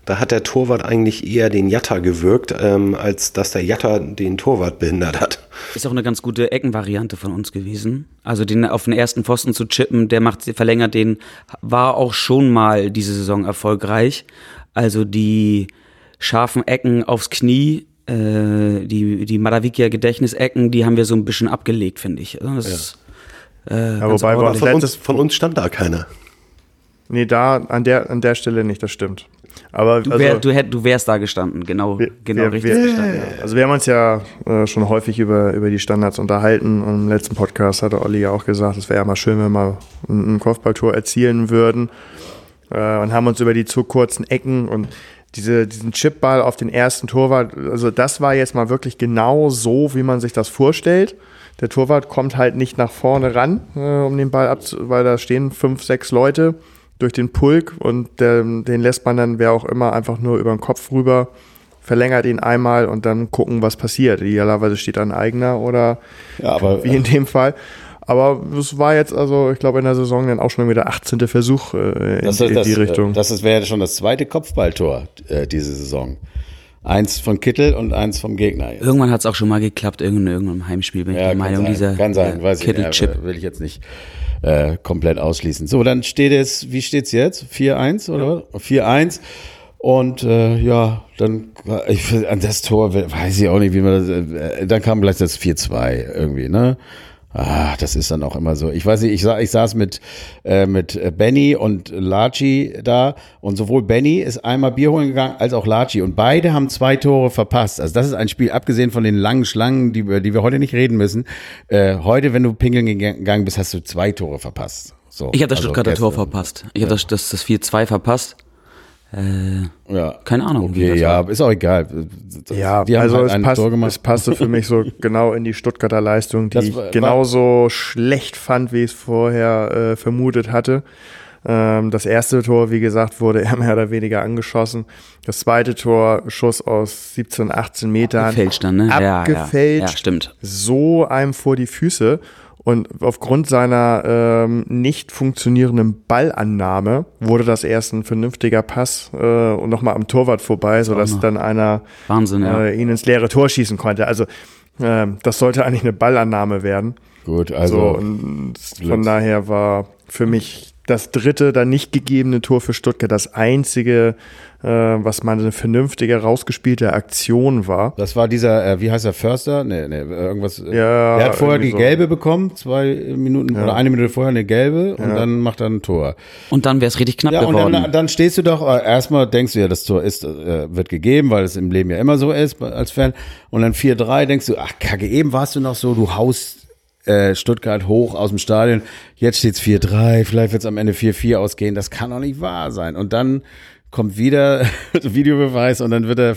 Da hat der Torwart eigentlich eher den Jatta gewirkt, ähm, als dass der Jatta den Torwart behindert hat. Ist auch eine ganz gute Eckenvariante von uns gewesen. Also den auf den ersten Pfosten zu chippen, der macht, verlängert den, war auch schon mal diese Saison erfolgreich. Also die scharfen Ecken aufs Knie, äh, die, die Madavikia Gedächtnisecken, die haben wir so ein bisschen abgelegt, finde ich. Also das ist, äh, Ja, wobei. Von uns, von uns stand da keiner. nee, da an der, an der Stelle nicht, das stimmt. Aber du, also, wär, du, hätt, du wärst da gestanden, genau, wir, genau wir, richtig wir, gestanden. ja. Also wir haben uns ja äh, schon häufig über, über die Standards unterhalten und im letzten Podcast hatte Olli ja auch gesagt, es wäre ja mal schön, wenn wir mal ein, ein Kopfballtor erzielen würden äh, und haben uns über die zu kurzen Ecken und diese, diesen Chipball auf den ersten Torwart, also das war jetzt mal wirklich genau so, wie man sich das vorstellt. Der Torwart kommt halt nicht nach vorne ran, äh, um den Ball abzu, weil da stehen fünf, sechs Leute durch den Pulk und der, den lässt man dann, wer auch immer, einfach nur über den Kopf rüber, verlängert ihn einmal und dann gucken, was passiert. Idealerweise steht da ein eigener oder Ja, aber- wie in dem Fall. Aber es war jetzt also, ich glaube, in der Saison dann auch schon wieder 18. Versuch äh, in, Das, in das, die Richtung. Das, wäre schon das zweite Kopfballtor äh, diese Saison. Eins von Kittel und eins vom Gegner. Jetzt. Irgendwann hat es auch schon mal geklappt, in irgendeinem Heimspiel, bin ich der Meinung, sein, dieser kann sein, äh, weiß ich. Kittel-Chip. aber Will ich jetzt nicht äh, komplett ausschließen. So, dann steht es, wie steht's jetzt? 4-1 oder? was? 4-1. Und äh, ja, dann ich, an das Tor weiß ich auch nicht, wie man das. Äh, dann kam gleich das 4-2 irgendwie, ne? Ah, das ist dann auch immer so. Ich weiß nicht, ich, sa ich saß mit, äh, mit äh, Benny und Laci da und sowohl Benny ist einmal Bier holen gegangen als auch Laci und beide haben zwei Tore verpasst. Also das ist ein Spiel, abgesehen von den langen Schlangen, die, wir- die wir heute nicht reden müssen. Äh, heute, wenn du pinkeln gegangen bist, hast du zwei Tore verpasst. So, Ich habe das also Stuttgarter Tor gestern. verpasst. Ich habe das, das, das 4-2 verpasst. Äh, ja. Keine Ahnung. Okay, ja, ist auch egal. Ja, also halt es, passt, es passte für mich so genau in die Stuttgarter Leistung, die das war, ich genauso schlecht fand, wie ich es vorher äh, vermutet hatte. Ähm, das erste Tor, wie gesagt, wurde er mehr oder weniger angeschossen. Das zweite Tor, Schuss aus 17, 18 Metern. Abgefälscht dann, ne? Abgefälscht. Ja, ja. ja, stimmt. So einem vor die Füße. Und aufgrund seiner ähm, nicht funktionierenden Ballannahme wurde das erst ein vernünftiger Pass äh, und nochmal am Torwart vorbei, sodass dann einer Wahnsinn, ja. äh, ihn ins leere Tor schießen konnte. Also äh, das sollte eigentlich eine Ballannahme werden. Gut, also. So, und von daher war für mich das dritte, dann nicht gegebene Tor für Stuttgart das einzige, äh, was mal eine vernünftige, rausgespielte Aktion war. Das war dieser, äh, wie heißt der, Förster? Nee, nee, irgendwas. Äh, ja, er hat vorher die so. gelbe bekommen, zwei Minuten ja. oder eine Minute vorher eine gelbe und ja. dann macht er ein Tor. Und dann wäre es richtig knapp ja, geworden. Und dann, dann stehst du doch, äh, erstmal denkst du ja, das Tor ist, äh, wird gegeben, weil es im Leben ja immer so ist als Fan. Und dann 4-3 denkst du, ach kacke, eben warst du noch so, du haust äh, Stuttgart hoch aus dem Stadion. Jetzt steht's 4-3, vielleicht wird's am Ende 4-4 ausgehen. Das kann doch nicht wahr sein. Und dann kommt wieder Videobeweis und dann wird er,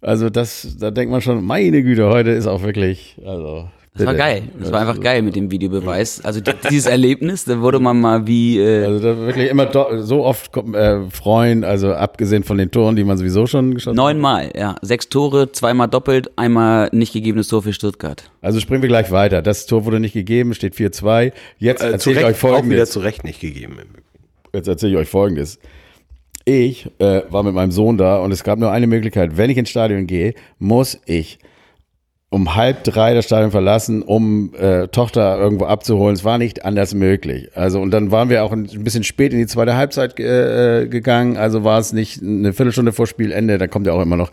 also das, da denkt man schon, meine Güte, heute ist auch wirklich, also das war geil. Das war einfach geil mit dem Videobeweis. Also dieses Erlebnis, da wurde man mal wie. Äh also da wirklich immer so oft äh, freuen, also abgesehen von den Toren, die man sowieso schon geschossen hat. Neunmal, ja. Sechs Tore, zweimal doppelt, einmal nicht gegebenes Tor für Stuttgart. Also springen wir gleich weiter. Das Tor wurde nicht gegeben, steht 4-2. Jetzt äh, erzähle ich euch folgendes. Auch wieder zu Recht nicht gegeben. Jetzt erzähle ich euch folgendes. Ich äh, war mit meinem Sohn da und es gab nur eine Möglichkeit. Wenn ich ins Stadion gehe, muss ich um halb drei das Stadion verlassen, um äh, Tochter irgendwo abzuholen. Es war nicht anders möglich. Also und dann waren wir auch ein bisschen spät in die zweite Halbzeit äh, gegangen. Also war es nicht eine Viertelstunde vor Spielende. Da kommt ja auch immer noch.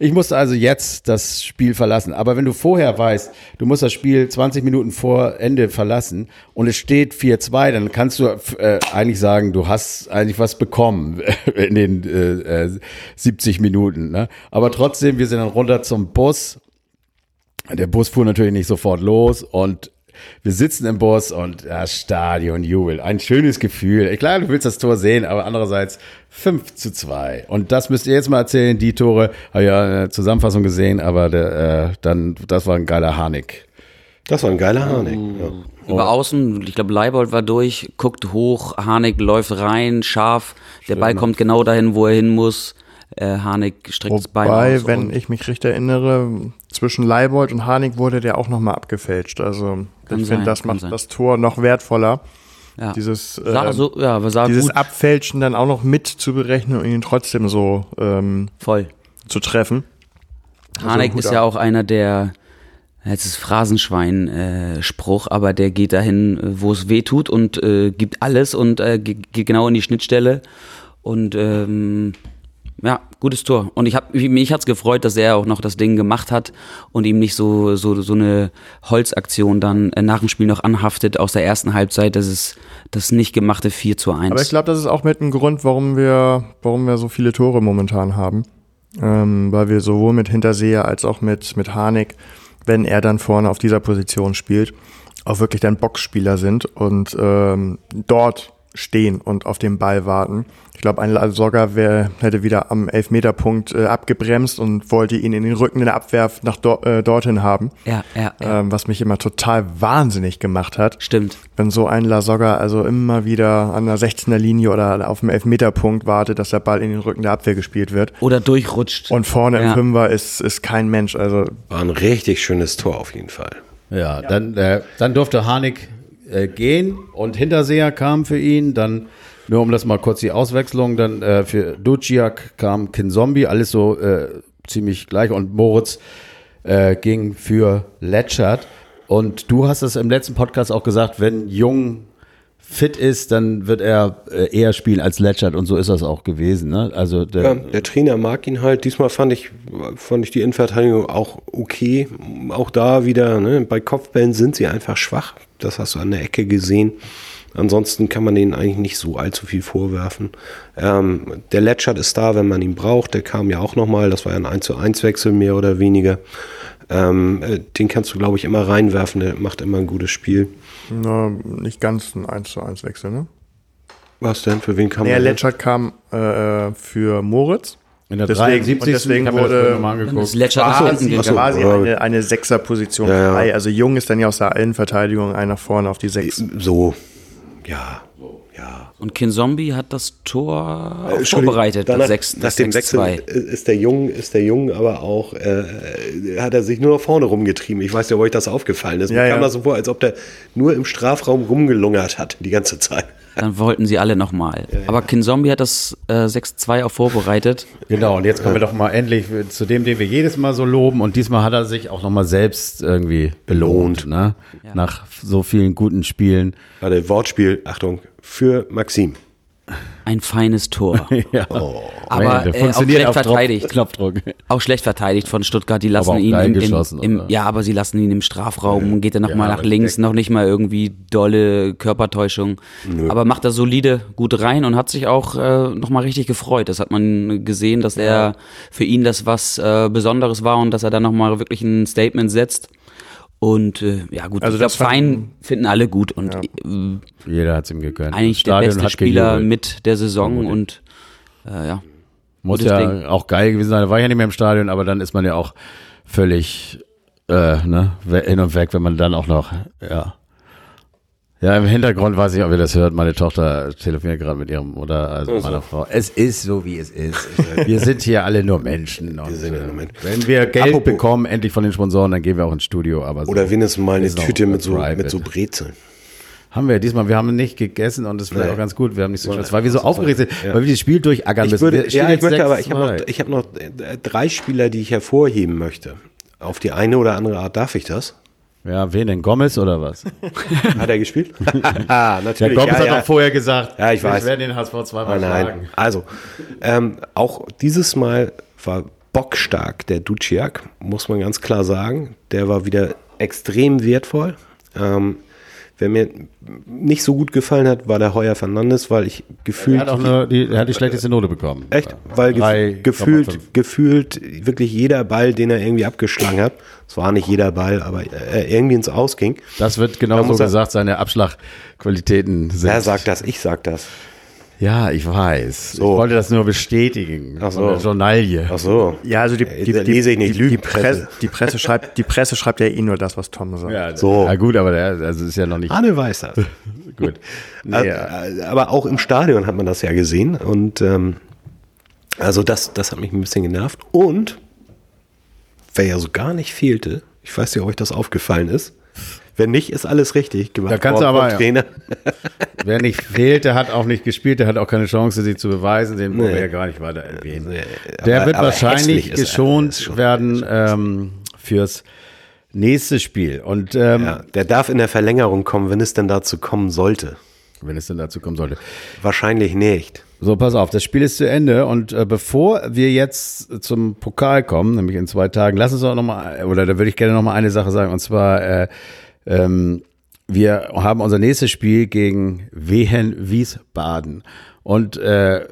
Ich musste also jetzt das Spiel verlassen. Aber wenn du vorher weißt, du musst das Spiel 20 Minuten vor Ende verlassen und es steht 4-2, dann kannst du äh, eigentlich sagen, du hast eigentlich was bekommen in den äh, 70 Minuten. Ne? Aber trotzdem, wir sind dann runter zum Bus der Bus fuhr natürlich nicht sofort los und wir sitzen im Bus und das Stadion jubelt. Ein schönes Gefühl. Klar, du willst das Tor sehen, aber andererseits 5 zu 2. Und das müsst ihr jetzt mal erzählen. Die Tore, habe ja eine Zusammenfassung gesehen, aber der, äh, dann, das war ein geiler Harnik. Das war ein geiler Harnik. Ja. Über außen, ich glaube, Leibold war durch, guckt hoch, Harnik läuft rein, scharf. Der Ball kommt genau dahin, wo er hin muss. Äh, Harnik streckt Wobei, das Bein aus. wenn ich mich richtig erinnere, zwischen Leibold und Harnik wurde der auch nochmal abgefälscht. Also ich finde, das macht sein. das Tor noch wertvoller. Ja. Dieses, äh, so, ja, dieses gut. Abfälschen dann auch noch mit zu berechnen und ihn trotzdem so ähm, voll zu treffen. Harnik also, ist ja auch einer der jetzt ist Phrasenschwein-Spruch, äh, aber der geht dahin, wo es weh tut und äh, gibt alles und äh, geht genau in die Schnittstelle. Und ähm, ja, gutes Tor. Und ich hab, mich hat's gefreut, dass er auch noch das Ding gemacht hat und ihm nicht so, so, so eine Holzaktion dann äh, nach dem Spiel noch anhaftet aus der ersten Halbzeit. Das ist das nicht gemachte 4 zu 1. Aber ich glaube, das ist auch mit ein Grund, warum wir, warum wir so viele Tore momentan haben. Ähm, weil wir sowohl mit Hinterseher als auch mit, mit Harnik, wenn er dann vorne auf dieser Position spielt, auch wirklich dann Boxspieler sind und ähm, dort stehen und auf den Ball warten. Ich glaube, ein Lasogga hätte wieder am Elfmeterpunkt äh, abgebremst und wollte ihn in den Rücken in der Abwehr nach do, äh, dorthin haben. Ja, ja, ja. Ähm, was mich immer total wahnsinnig gemacht hat. Stimmt. Wenn so ein Lasogga also immer wieder an der 16er Linie oder auf dem Elfmeterpunkt wartet, dass der Ball in den Rücken der Abwehr gespielt wird. Oder durchrutscht. Und vorne ja. im Fünfer ist, ist kein Mensch. Also War ein richtig schönes Tor auf jeden Fall. Ja, ja. Dann, äh, dann durfte Harnik äh, gehen und Hinterseher kam für ihn, dann nur um das mal kurz die Auswechslung, dann äh, für Duciak kam Kinzombie, alles so äh, ziemlich gleich und Moritz äh, ging für Letschert. Und du hast es im letzten Podcast auch gesagt, wenn Jung fit ist, dann wird er äh, eher spielen als Letschert und so ist das auch gewesen. Ne? Also der, ja, der Trainer mag ihn halt. Diesmal fand ich, fand ich die Innenverteidigung auch okay. Auch da wieder, ne? bei Kopfbällen sind sie einfach schwach. Das hast du an der Ecke gesehen. Ansonsten kann man denen eigentlich nicht so allzu viel vorwerfen. Ähm, der Letschert ist da, wenn man ihn braucht. Der kam ja auch nochmal. Das war ja ein 1 zu 1 Wechsel mehr oder weniger. Ähm, äh, den kannst du, glaube ich, immer reinwerfen. Der macht immer ein gutes Spiel. Na, nicht ganz ein 1 zu 1 Wechsel, ne? Was denn? Für wen kam Nee, er? Letschert kam äh, für Moritz. In der Deswegen- 73. und deswegen das wurde- ist Letschert nach hinten Quasi, gegangen. quasi eine, eine Sechserposition Ja, ja. frei. Also Jung ist dann ja aus der Innenverteidigung einer vorne auf die Sechs. So. Ja. Ja. Und Kin Zombie hat das Tor Äh, vorbereitet. Danach, das 6, nach dem 6 Wechsel ist der Jung, ist der Jung aber auch, äh, hat er sich nur nach vorne rumgetrieben. Ich weiß nicht, ob euch das aufgefallen ist. Ja, Mir kam ja. das so vor, als ob der nur im Strafraum rumgelungert hat die ganze Zeit. Dann wollten sie alle nochmal. Aber Kin Zombie hat das äh, 6-2 auch vorbereitet. Genau, und jetzt kommen wir doch mal endlich zu dem, den wir jedes Mal so loben. Und diesmal hat er sich auch nochmal selbst irgendwie belohnt, ne? Nach so vielen guten Spielen. Warte, Wortspiel, Achtung, für Maxim. Ein feines Tor. Ja. Aber Der äh, auch schlecht verteidigt. Knopfdruck. Auch schlecht verteidigt von Stuttgart. Die lassen ihn im, im, ja, aber sie lassen ihn im Strafraum, geht er nochmal Ja, nach links, noch nicht mal irgendwie dolle Körpertäuschung. Aber macht er solide gut rein und hat sich auch äh, nochmal richtig gefreut. Das hat man gesehen, dass er für ihn das was äh, Besonderes war und dass er dann nochmal wirklich ein Statement setzt. Und äh, ja gut, Also ich glaube, das Fein finden alle gut und äh, Jeder hat's ihm gegönnt. eigentlich der beste hat Spieler gejubelt. mit der Saison und äh, ja. Muss ja Ding. auch geil gewesen sein. Da war ich ja nicht mehr im Stadion, aber dann ist man ja auch völlig äh, ne, hin und weg, wenn man dann auch noch, ja. Ja, im Hintergrund weiß ich, ob ihr das hört. Meine Tochter telefoniert gerade mit ihrem oder also meiner Frau. Es ist so, wie es ist. Wir sind hier alle nur Menschen. Und, sind ja nur äh, Menschen. Wenn wir Geld Apropos- bekommen, endlich von den Sponsoren, dann gehen wir auch ins Studio. Aber so Oder wenigstens mal eine Tüte mit so, private. mit so Brezeln. haben wir diesmal. Wir haben nicht gegessen und das wäre Nee. auch ganz gut. Wir haben nicht so Stress, weil wir so aufgeregt sind, ja. weil wir das Spiel durchackern Ich müssen. würde, Wir ja, ich möchte, aber ich habe 6-2. noch, ich habe noch äh, drei Spieler, die ich hervorheben möchte. Auf die eine oder andere Art darf ich das. Ja, wen denn? Gomez oder was? Hat er gespielt? ah, Der natürlich. Gomez ja, hat ja. auch vorher gesagt, Ja, ich weiß. werde den HSV zweimal Nein, nein. schlagen. Also, ähm, auch dieses Mal war bockstark der Duciak, muss man ganz klar sagen. Der war wieder extrem wertvoll. Ähm, wer mir nicht so gut gefallen hat, war der Heuer Fernandes, weil ich Er gefühlt. hat auch nur die, er hat die schlechteste Note bekommen. Echt? Weil Drei gef gefühlt, gefühlt wirklich jeder Ball, den er irgendwie abgeschlagen hat, es war nicht jeder Ball, aber irgendwie ins Ausging. Das wird Da genau so muss er- gesagt, seine Abschlagqualitäten sind. Wer sagt das? Ich sag das. Ja, ich weiß. So. Ich wollte das nur bestätigen. Ach so. Journalie. Ach so. Ja, also die, Äh, die, die, lese ich nicht die, die, Lügenpresse. Presse, die, Presse schreibt, die Presse schreibt ja eh nur das, was Tom sagt. Ja, So. Ja gut, aber der, also ist ja noch nicht Arne weiß das. gut. Äh, äh, Aber auch im Stadion hat man das ja gesehen. Und ähm, also das, das hat mich ein bisschen genervt. Und wer ja so gar nicht fehlte, ich weiß nicht, ob euch das aufgefallen ist. Wenn nicht, ist alles richtig gemacht. Da kannst du aber, Trainer. Wer nicht fehlt, der hat auch nicht gespielt, der hat auch keine Chance, sich zu beweisen. Den wollen Nee. wir ja gar nicht weiter erwähnen. Nee, Der aber- wird aber wahrscheinlich geschont werden ähm, fürs nächste Spiel. Und ähm, Ja, der darf in der Verlängerung kommen, wenn es denn dazu kommen sollte. wenn es denn dazu kommen sollte. Wahrscheinlich nicht. So, pass auf, das Spiel ist zu Ende und äh, bevor wir jetzt zum Pokal kommen, nämlich in zwei Tagen, lass uns auch noch mal, oder da würde ich gerne noch mal eine Sache sagen, und zwar, äh, ähm, wir haben unser nächstes Spiel gegen Wehen Wiesbaden. Und äh,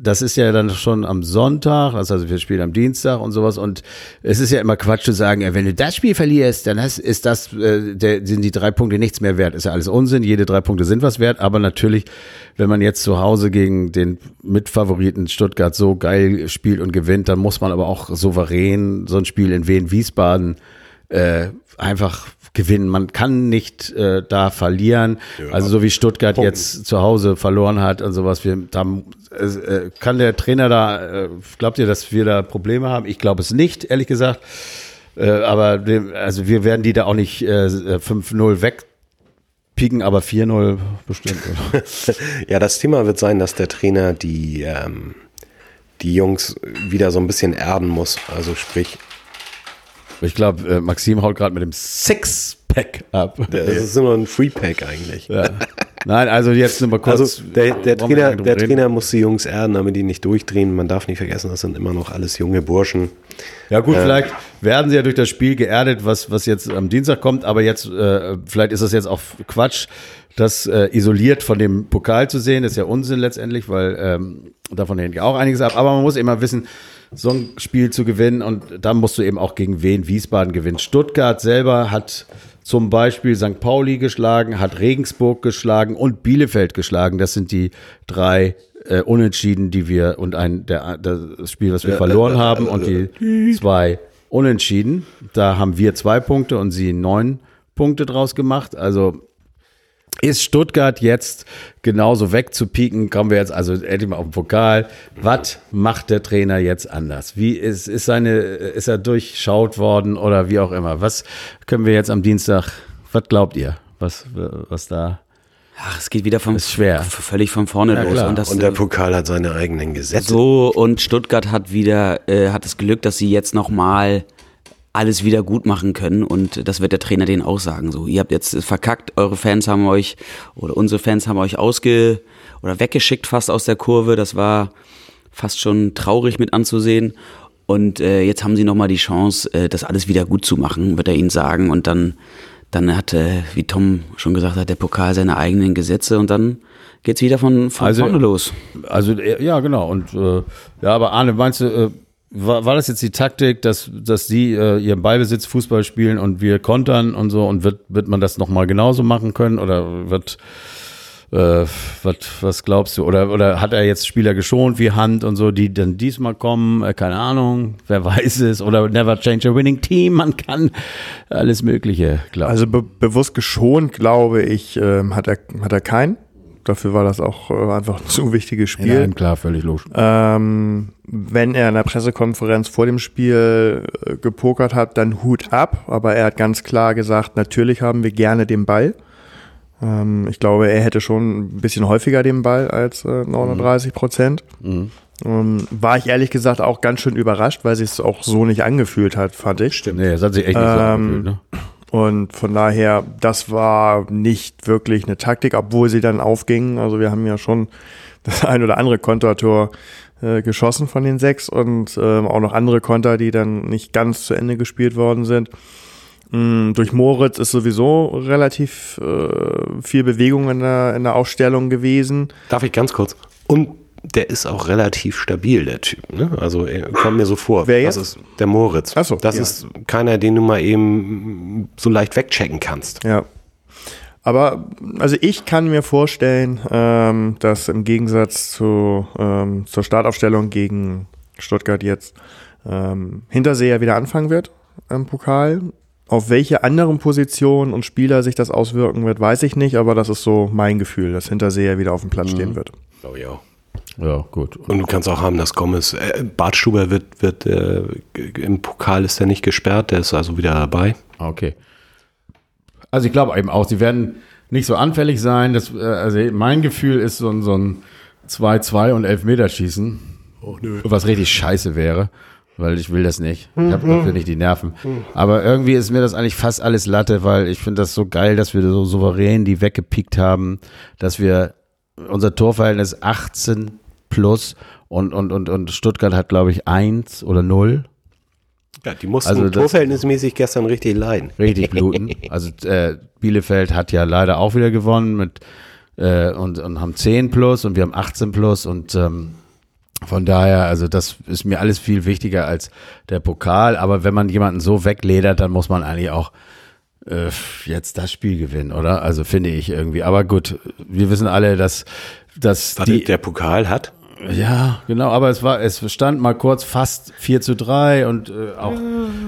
das ist ja dann schon am Sonntag, das heißt, wir spielen am Dienstag und sowas. Und es ist ja immer Quatsch zu sagen, äh, wenn du das Spiel verlierst, dann hast, ist das, äh, der, sind die drei Punkte nichts mehr wert. Ist ja alles Unsinn, jede drei Punkte sind was wert. Aber natürlich, wenn man jetzt zu Hause gegen den Mitfavoriten Stuttgart so geil spielt und gewinnt, dann muss man aber auch souverän so ein Spiel in Wien-Wiesbaden äh, einfach gewinnen. Man kann nicht äh, da verlieren. also so wie Stuttgart jetzt zu Hause verloren hat und sowas. Wir, da, äh, kann der Trainer da, äh, glaubt ihr, dass wir da Probleme haben? Ich glaube es nicht, ehrlich gesagt. Äh, aber dem, also wir werden die da auch nicht äh, 5-0 wegpieken, aber 4-0 bestimmt. Ja, das Thema wird sein, dass der Trainer die, ähm, die Jungs wieder so ein bisschen erden muss. Also sprich, Ich glaube, äh, Maxim haut gerade mit dem Six-Pack ab. das ist nur ein Free-Pack eigentlich. Ja. Nein, also jetzt nur mal kurz. Also der, der, Trainer, der reden? Trainer muss die Jungs erden, damit die nicht durchdrehen. Man darf nicht vergessen, das sind immer noch alles junge Burschen. Ja gut, vielleicht werden sie ja durch das Spiel geerdet, was, was jetzt am Dienstag kommt, aber jetzt, äh, vielleicht ist das jetzt auch Quatsch, das äh, isoliert von dem Pokal zu sehen, ist ja Unsinn letztendlich, weil ähm, davon hängt ja auch einiges ab. Aber man muss immer wissen, so ein Spiel zu gewinnen. Und dann musst du eben auch gegen wen Wiesbaden gewinnen. Stuttgart selber hat zum Beispiel St. Pauli geschlagen, hat Regensburg geschlagen und Bielefeld geschlagen. Das sind die drei äh, Unentschieden, die wir und ein der, das Spiel, was wir verloren haben und die zwei Unentschieden. Da haben wir zwei Punkte und sie neun Punkte draus gemacht. Also ist Stuttgart jetzt genauso wegzupieken? Kommen wir jetzt also endlich mal auf den Pokal. Was macht der Trainer jetzt anders? Wie ist, ist seine, ist er durchschaut worden oder wie auch immer? Was können wir jetzt am Dienstag, was glaubt ihr? Was, was da? Ach, es geht wieder vom, ist schwer. völlig von vorne ja, los. Und, das, und, der Pokal hat seine eigenen Gesetze. So, und Stuttgart hat wieder, äh, hat das Glück, dass sie jetzt nochmal alles wieder gut machen können und das wird der Trainer denen auch sagen. So, ihr habt jetzt verkackt, eure Fans haben euch oder unsere Fans haben euch ausge oder weggeschickt fast aus der Kurve. Das war fast schon traurig mit anzusehen. Und äh, jetzt haben sie nochmal die Chance, äh, das alles wieder gut zu machen, wird er ihnen sagen. Und dann, dann hat, äh, wie Tom schon gesagt hat, der Pokal seine eigenen Gesetze und dann geht's wieder von, von also, vorne los. Also ja, genau. Und äh, ja, aber Arne, meinst du, äh, war, war das jetzt die Taktik, dass, dass die äh, ihren Ballbesitz Fußball spielen und wir kontern und so und wird, wird man das nochmal genauso machen können oder wird äh, was, was glaubst du? Oder, oder hat er jetzt Spieler geschont wie Hand und so, die dann diesmal kommen? Äh, keine Ahnung, wer weiß es. Oder never change a winning team. Man kann alles Mögliche, glaube Also be bewusst geschont, glaube ich, äh, hat, er, hat er keinen. Dafür war das auch äh, einfach ein zu wichtiges Spiel. Ja, klar, völlig logisch. Ähm, wenn er in der Pressekonferenz vor dem Spiel äh, gepokert hat, dann Hut ab. Aber er hat ganz klar gesagt, natürlich haben wir gerne den Ball. Ähm, ich glaube, er hätte schon ein bisschen häufiger den Ball als äh, 39 Prozent. Mhm. Ähm, war ich ehrlich gesagt auch ganz schön überrascht, weil sich es auch so nicht angefühlt hat, fand ich. Stimmt. Nee, es hat sich echt nicht so ähm, angefühlt, ne? Und von daher, das war nicht wirklich eine Taktik, obwohl sie dann aufgingen. Also wir haben ja schon das ein oder andere Kontertor äh, geschossen von den sechs und äh, auch noch andere Konter, die dann nicht ganz zu Ende gespielt worden sind. Mm, durch Moritz ist sowieso relativ äh, viel Bewegung in der, in der Aufstellung gewesen. Darf ich ganz kurz? Und der ist auch relativ stabil, der Typ. Ne? Also kommt mir so vor. Wer jetzt? Das ist der Moritz. Ach so, das ja. ist keiner, den du mal eben so leicht wegchecken kannst. Ja. Aber also ich kann mir vorstellen, ähm, dass im Gegensatz zu, ähm, zur Startaufstellung gegen Stuttgart jetzt ähm, Hinterseher wieder anfangen wird im Pokal. Auf welche anderen Positionen und Spieler sich das auswirken wird, weiß ich nicht, aber das ist so mein Gefühl, dass Hinterseher wieder auf dem Platz mhm. stehen wird. Glaube ich auch. Ja, gut. Und du kannst auch haben, dass Gomez, äh, Bartstuber wird, wird äh, im Pokal ist er nicht gesperrt, der ist also wieder dabei. Ah, okay. Also ich glaube eben auch, sie werden nicht so anfällig sein. Das, äh, also mein Gefühl ist so ein, so ein 2-2 und Elfmeterschießen, oh, nö. was richtig scheiße wäre, weil ich will das nicht. Ich habe dafür nicht die Nerven. Aber irgendwie ist mir das eigentlich fast alles Latte, weil ich finde das so geil, dass wir so souverän die weggepickt haben, dass wir unser Torverhältnis 18 plus und, und, und, und Stuttgart hat, glaube ich, 1 oder 0. Ja, die mussten also torverhältnismäßig gestern richtig leiden. Richtig bluten. Also äh, Bielefeld hat ja leider auch wieder gewonnen mit äh, und, und haben 10 plus und wir haben 18 plus und ähm, von daher, also das ist mir alles viel wichtiger als der Pokal. Aber wenn man jemanden so wegledert, dann muss man eigentlich auch äh, jetzt das Spiel gewinnen, oder? Also finde ich irgendwie. Aber gut, wir wissen alle, dass, dass die, der Pokal hat. Ja, genau, aber es war, es stand mal kurz fast 4 zu 3 und äh, auch,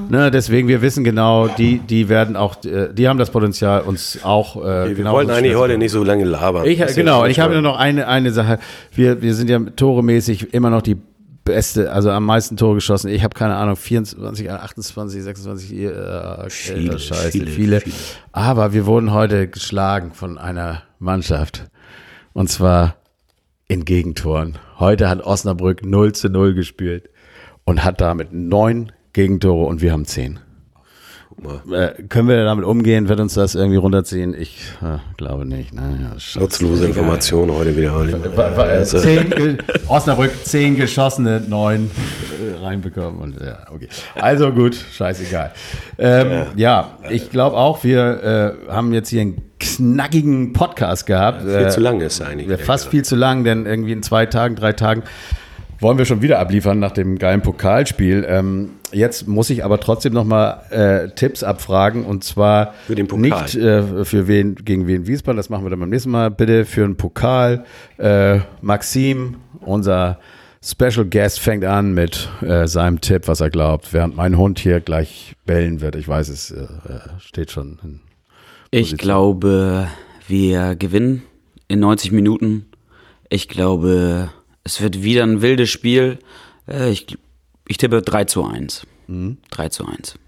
ne, deswegen, wir wissen genau, die, die werden auch, äh, die haben das Potenzial, uns auch äh, okay, genau. Wir wollten eigentlich heute nicht so lange labern. Ich, genau, ich habe nur noch eine, eine Sache. Wir, wir sind ja toremäßig immer noch die beste, also am meisten Tore geschossen. Ich habe keine Ahnung, 24, 28, 26, äh, viele, Scheiße, viele, viele. viele. Aber wir wurden heute geschlagen von einer Mannschaft. Und zwar in Gegentoren. Heute hat Osnabrück 0 zu 0 gespielt und hat damit neun Gegentore und wir haben zehn. Äh, können wir damit umgehen? Wird uns das irgendwie runterziehen? Ich äh, glaube nicht. Naja, Nutzlose Informationen heute wieder. Also zehn, Osnabrück zehn geschossene, neun äh, reinbekommen. Und, ja, okay. Also gut, scheißegal. Ähm, ja. ja. ich glaube auch, wir äh, haben jetzt hier einen knackigen Podcast gehabt. Ja, viel zu lang ist eigentlich. Fast viel zu lang, denn irgendwie in zwei Tagen, drei Tagen wollen wir schon wieder abliefern nach dem geilen Pokalspiel. Ähm, jetzt muss ich aber trotzdem nochmal äh, Tipps abfragen und zwar Für den Pokal. nicht äh, für wen gegen wen Wiesbaden, das machen wir dann beim nächsten Mal. Bitte für einen Pokal. Äh, Maxim, unser Special Guest, fängt an mit äh, seinem Tipp, was er glaubt, während mein Hund hier gleich bellen wird. Ich weiß, es äh, steht schon. In Ich glaube, wir gewinnen in 90 Minuten. Ich glaube, es wird wieder ein wildes Spiel. Äh, Ich, ich tippe 3 zu 1. 3 zu 1.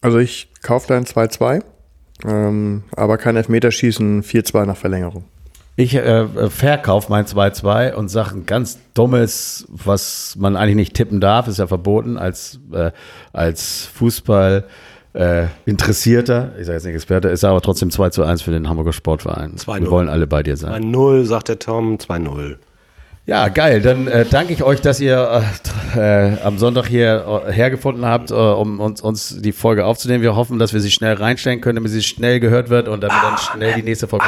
Also ich kaufe da ein 2-2, ähm, aber kein Elfmeterschießen, 4-2 nach Verlängerung. Ich äh, verkaufe mein 2-2 und sage ein ganz dummes, was man eigentlich nicht tippen darf, ist ja verboten als, äh, als Fußball äh, Interessierter, ich sage jetzt nicht Experte, ist aber trotzdem 2 zu 1 für den Hamburger Sportverein. 2-0. Wir wollen alle bei dir sein. 2-0, sagt der Tom, 2-0. Ja, geil. Dann äh, danke ich euch, dass ihr äh, äh, am Sonntag hier äh, hergefunden habt, äh, um uns, uns die Folge aufzunehmen. Wir hoffen, dass wir sie schnell reinstellen können, damit sie schnell gehört wird und damit dann schnell die nächste Folge.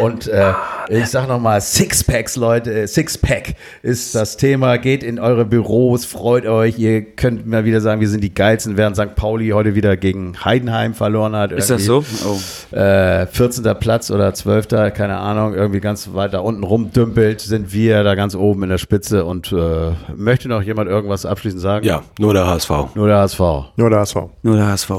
Und äh, ich sag nochmal, Sixpacks, Leute, Sixpack ist das Thema. Geht in eure Büros, freut euch. Ihr könnt mal wieder sagen, wir sind die geilsten, während St. Pauli heute wieder gegen Heidenheim verloren hat. Ist das Irgendwie so? Oh. äh, 14. Platz oder 12. keine Ahnung, irgendwie ganz weit da unten rumdümpelt, sind wir da ganz oben in der Spitze und äh, möchte noch jemand irgendwas abschließend sagen? Ja, nur der HSV. Nur der HSV. Nur der HSV. Nur der HSV.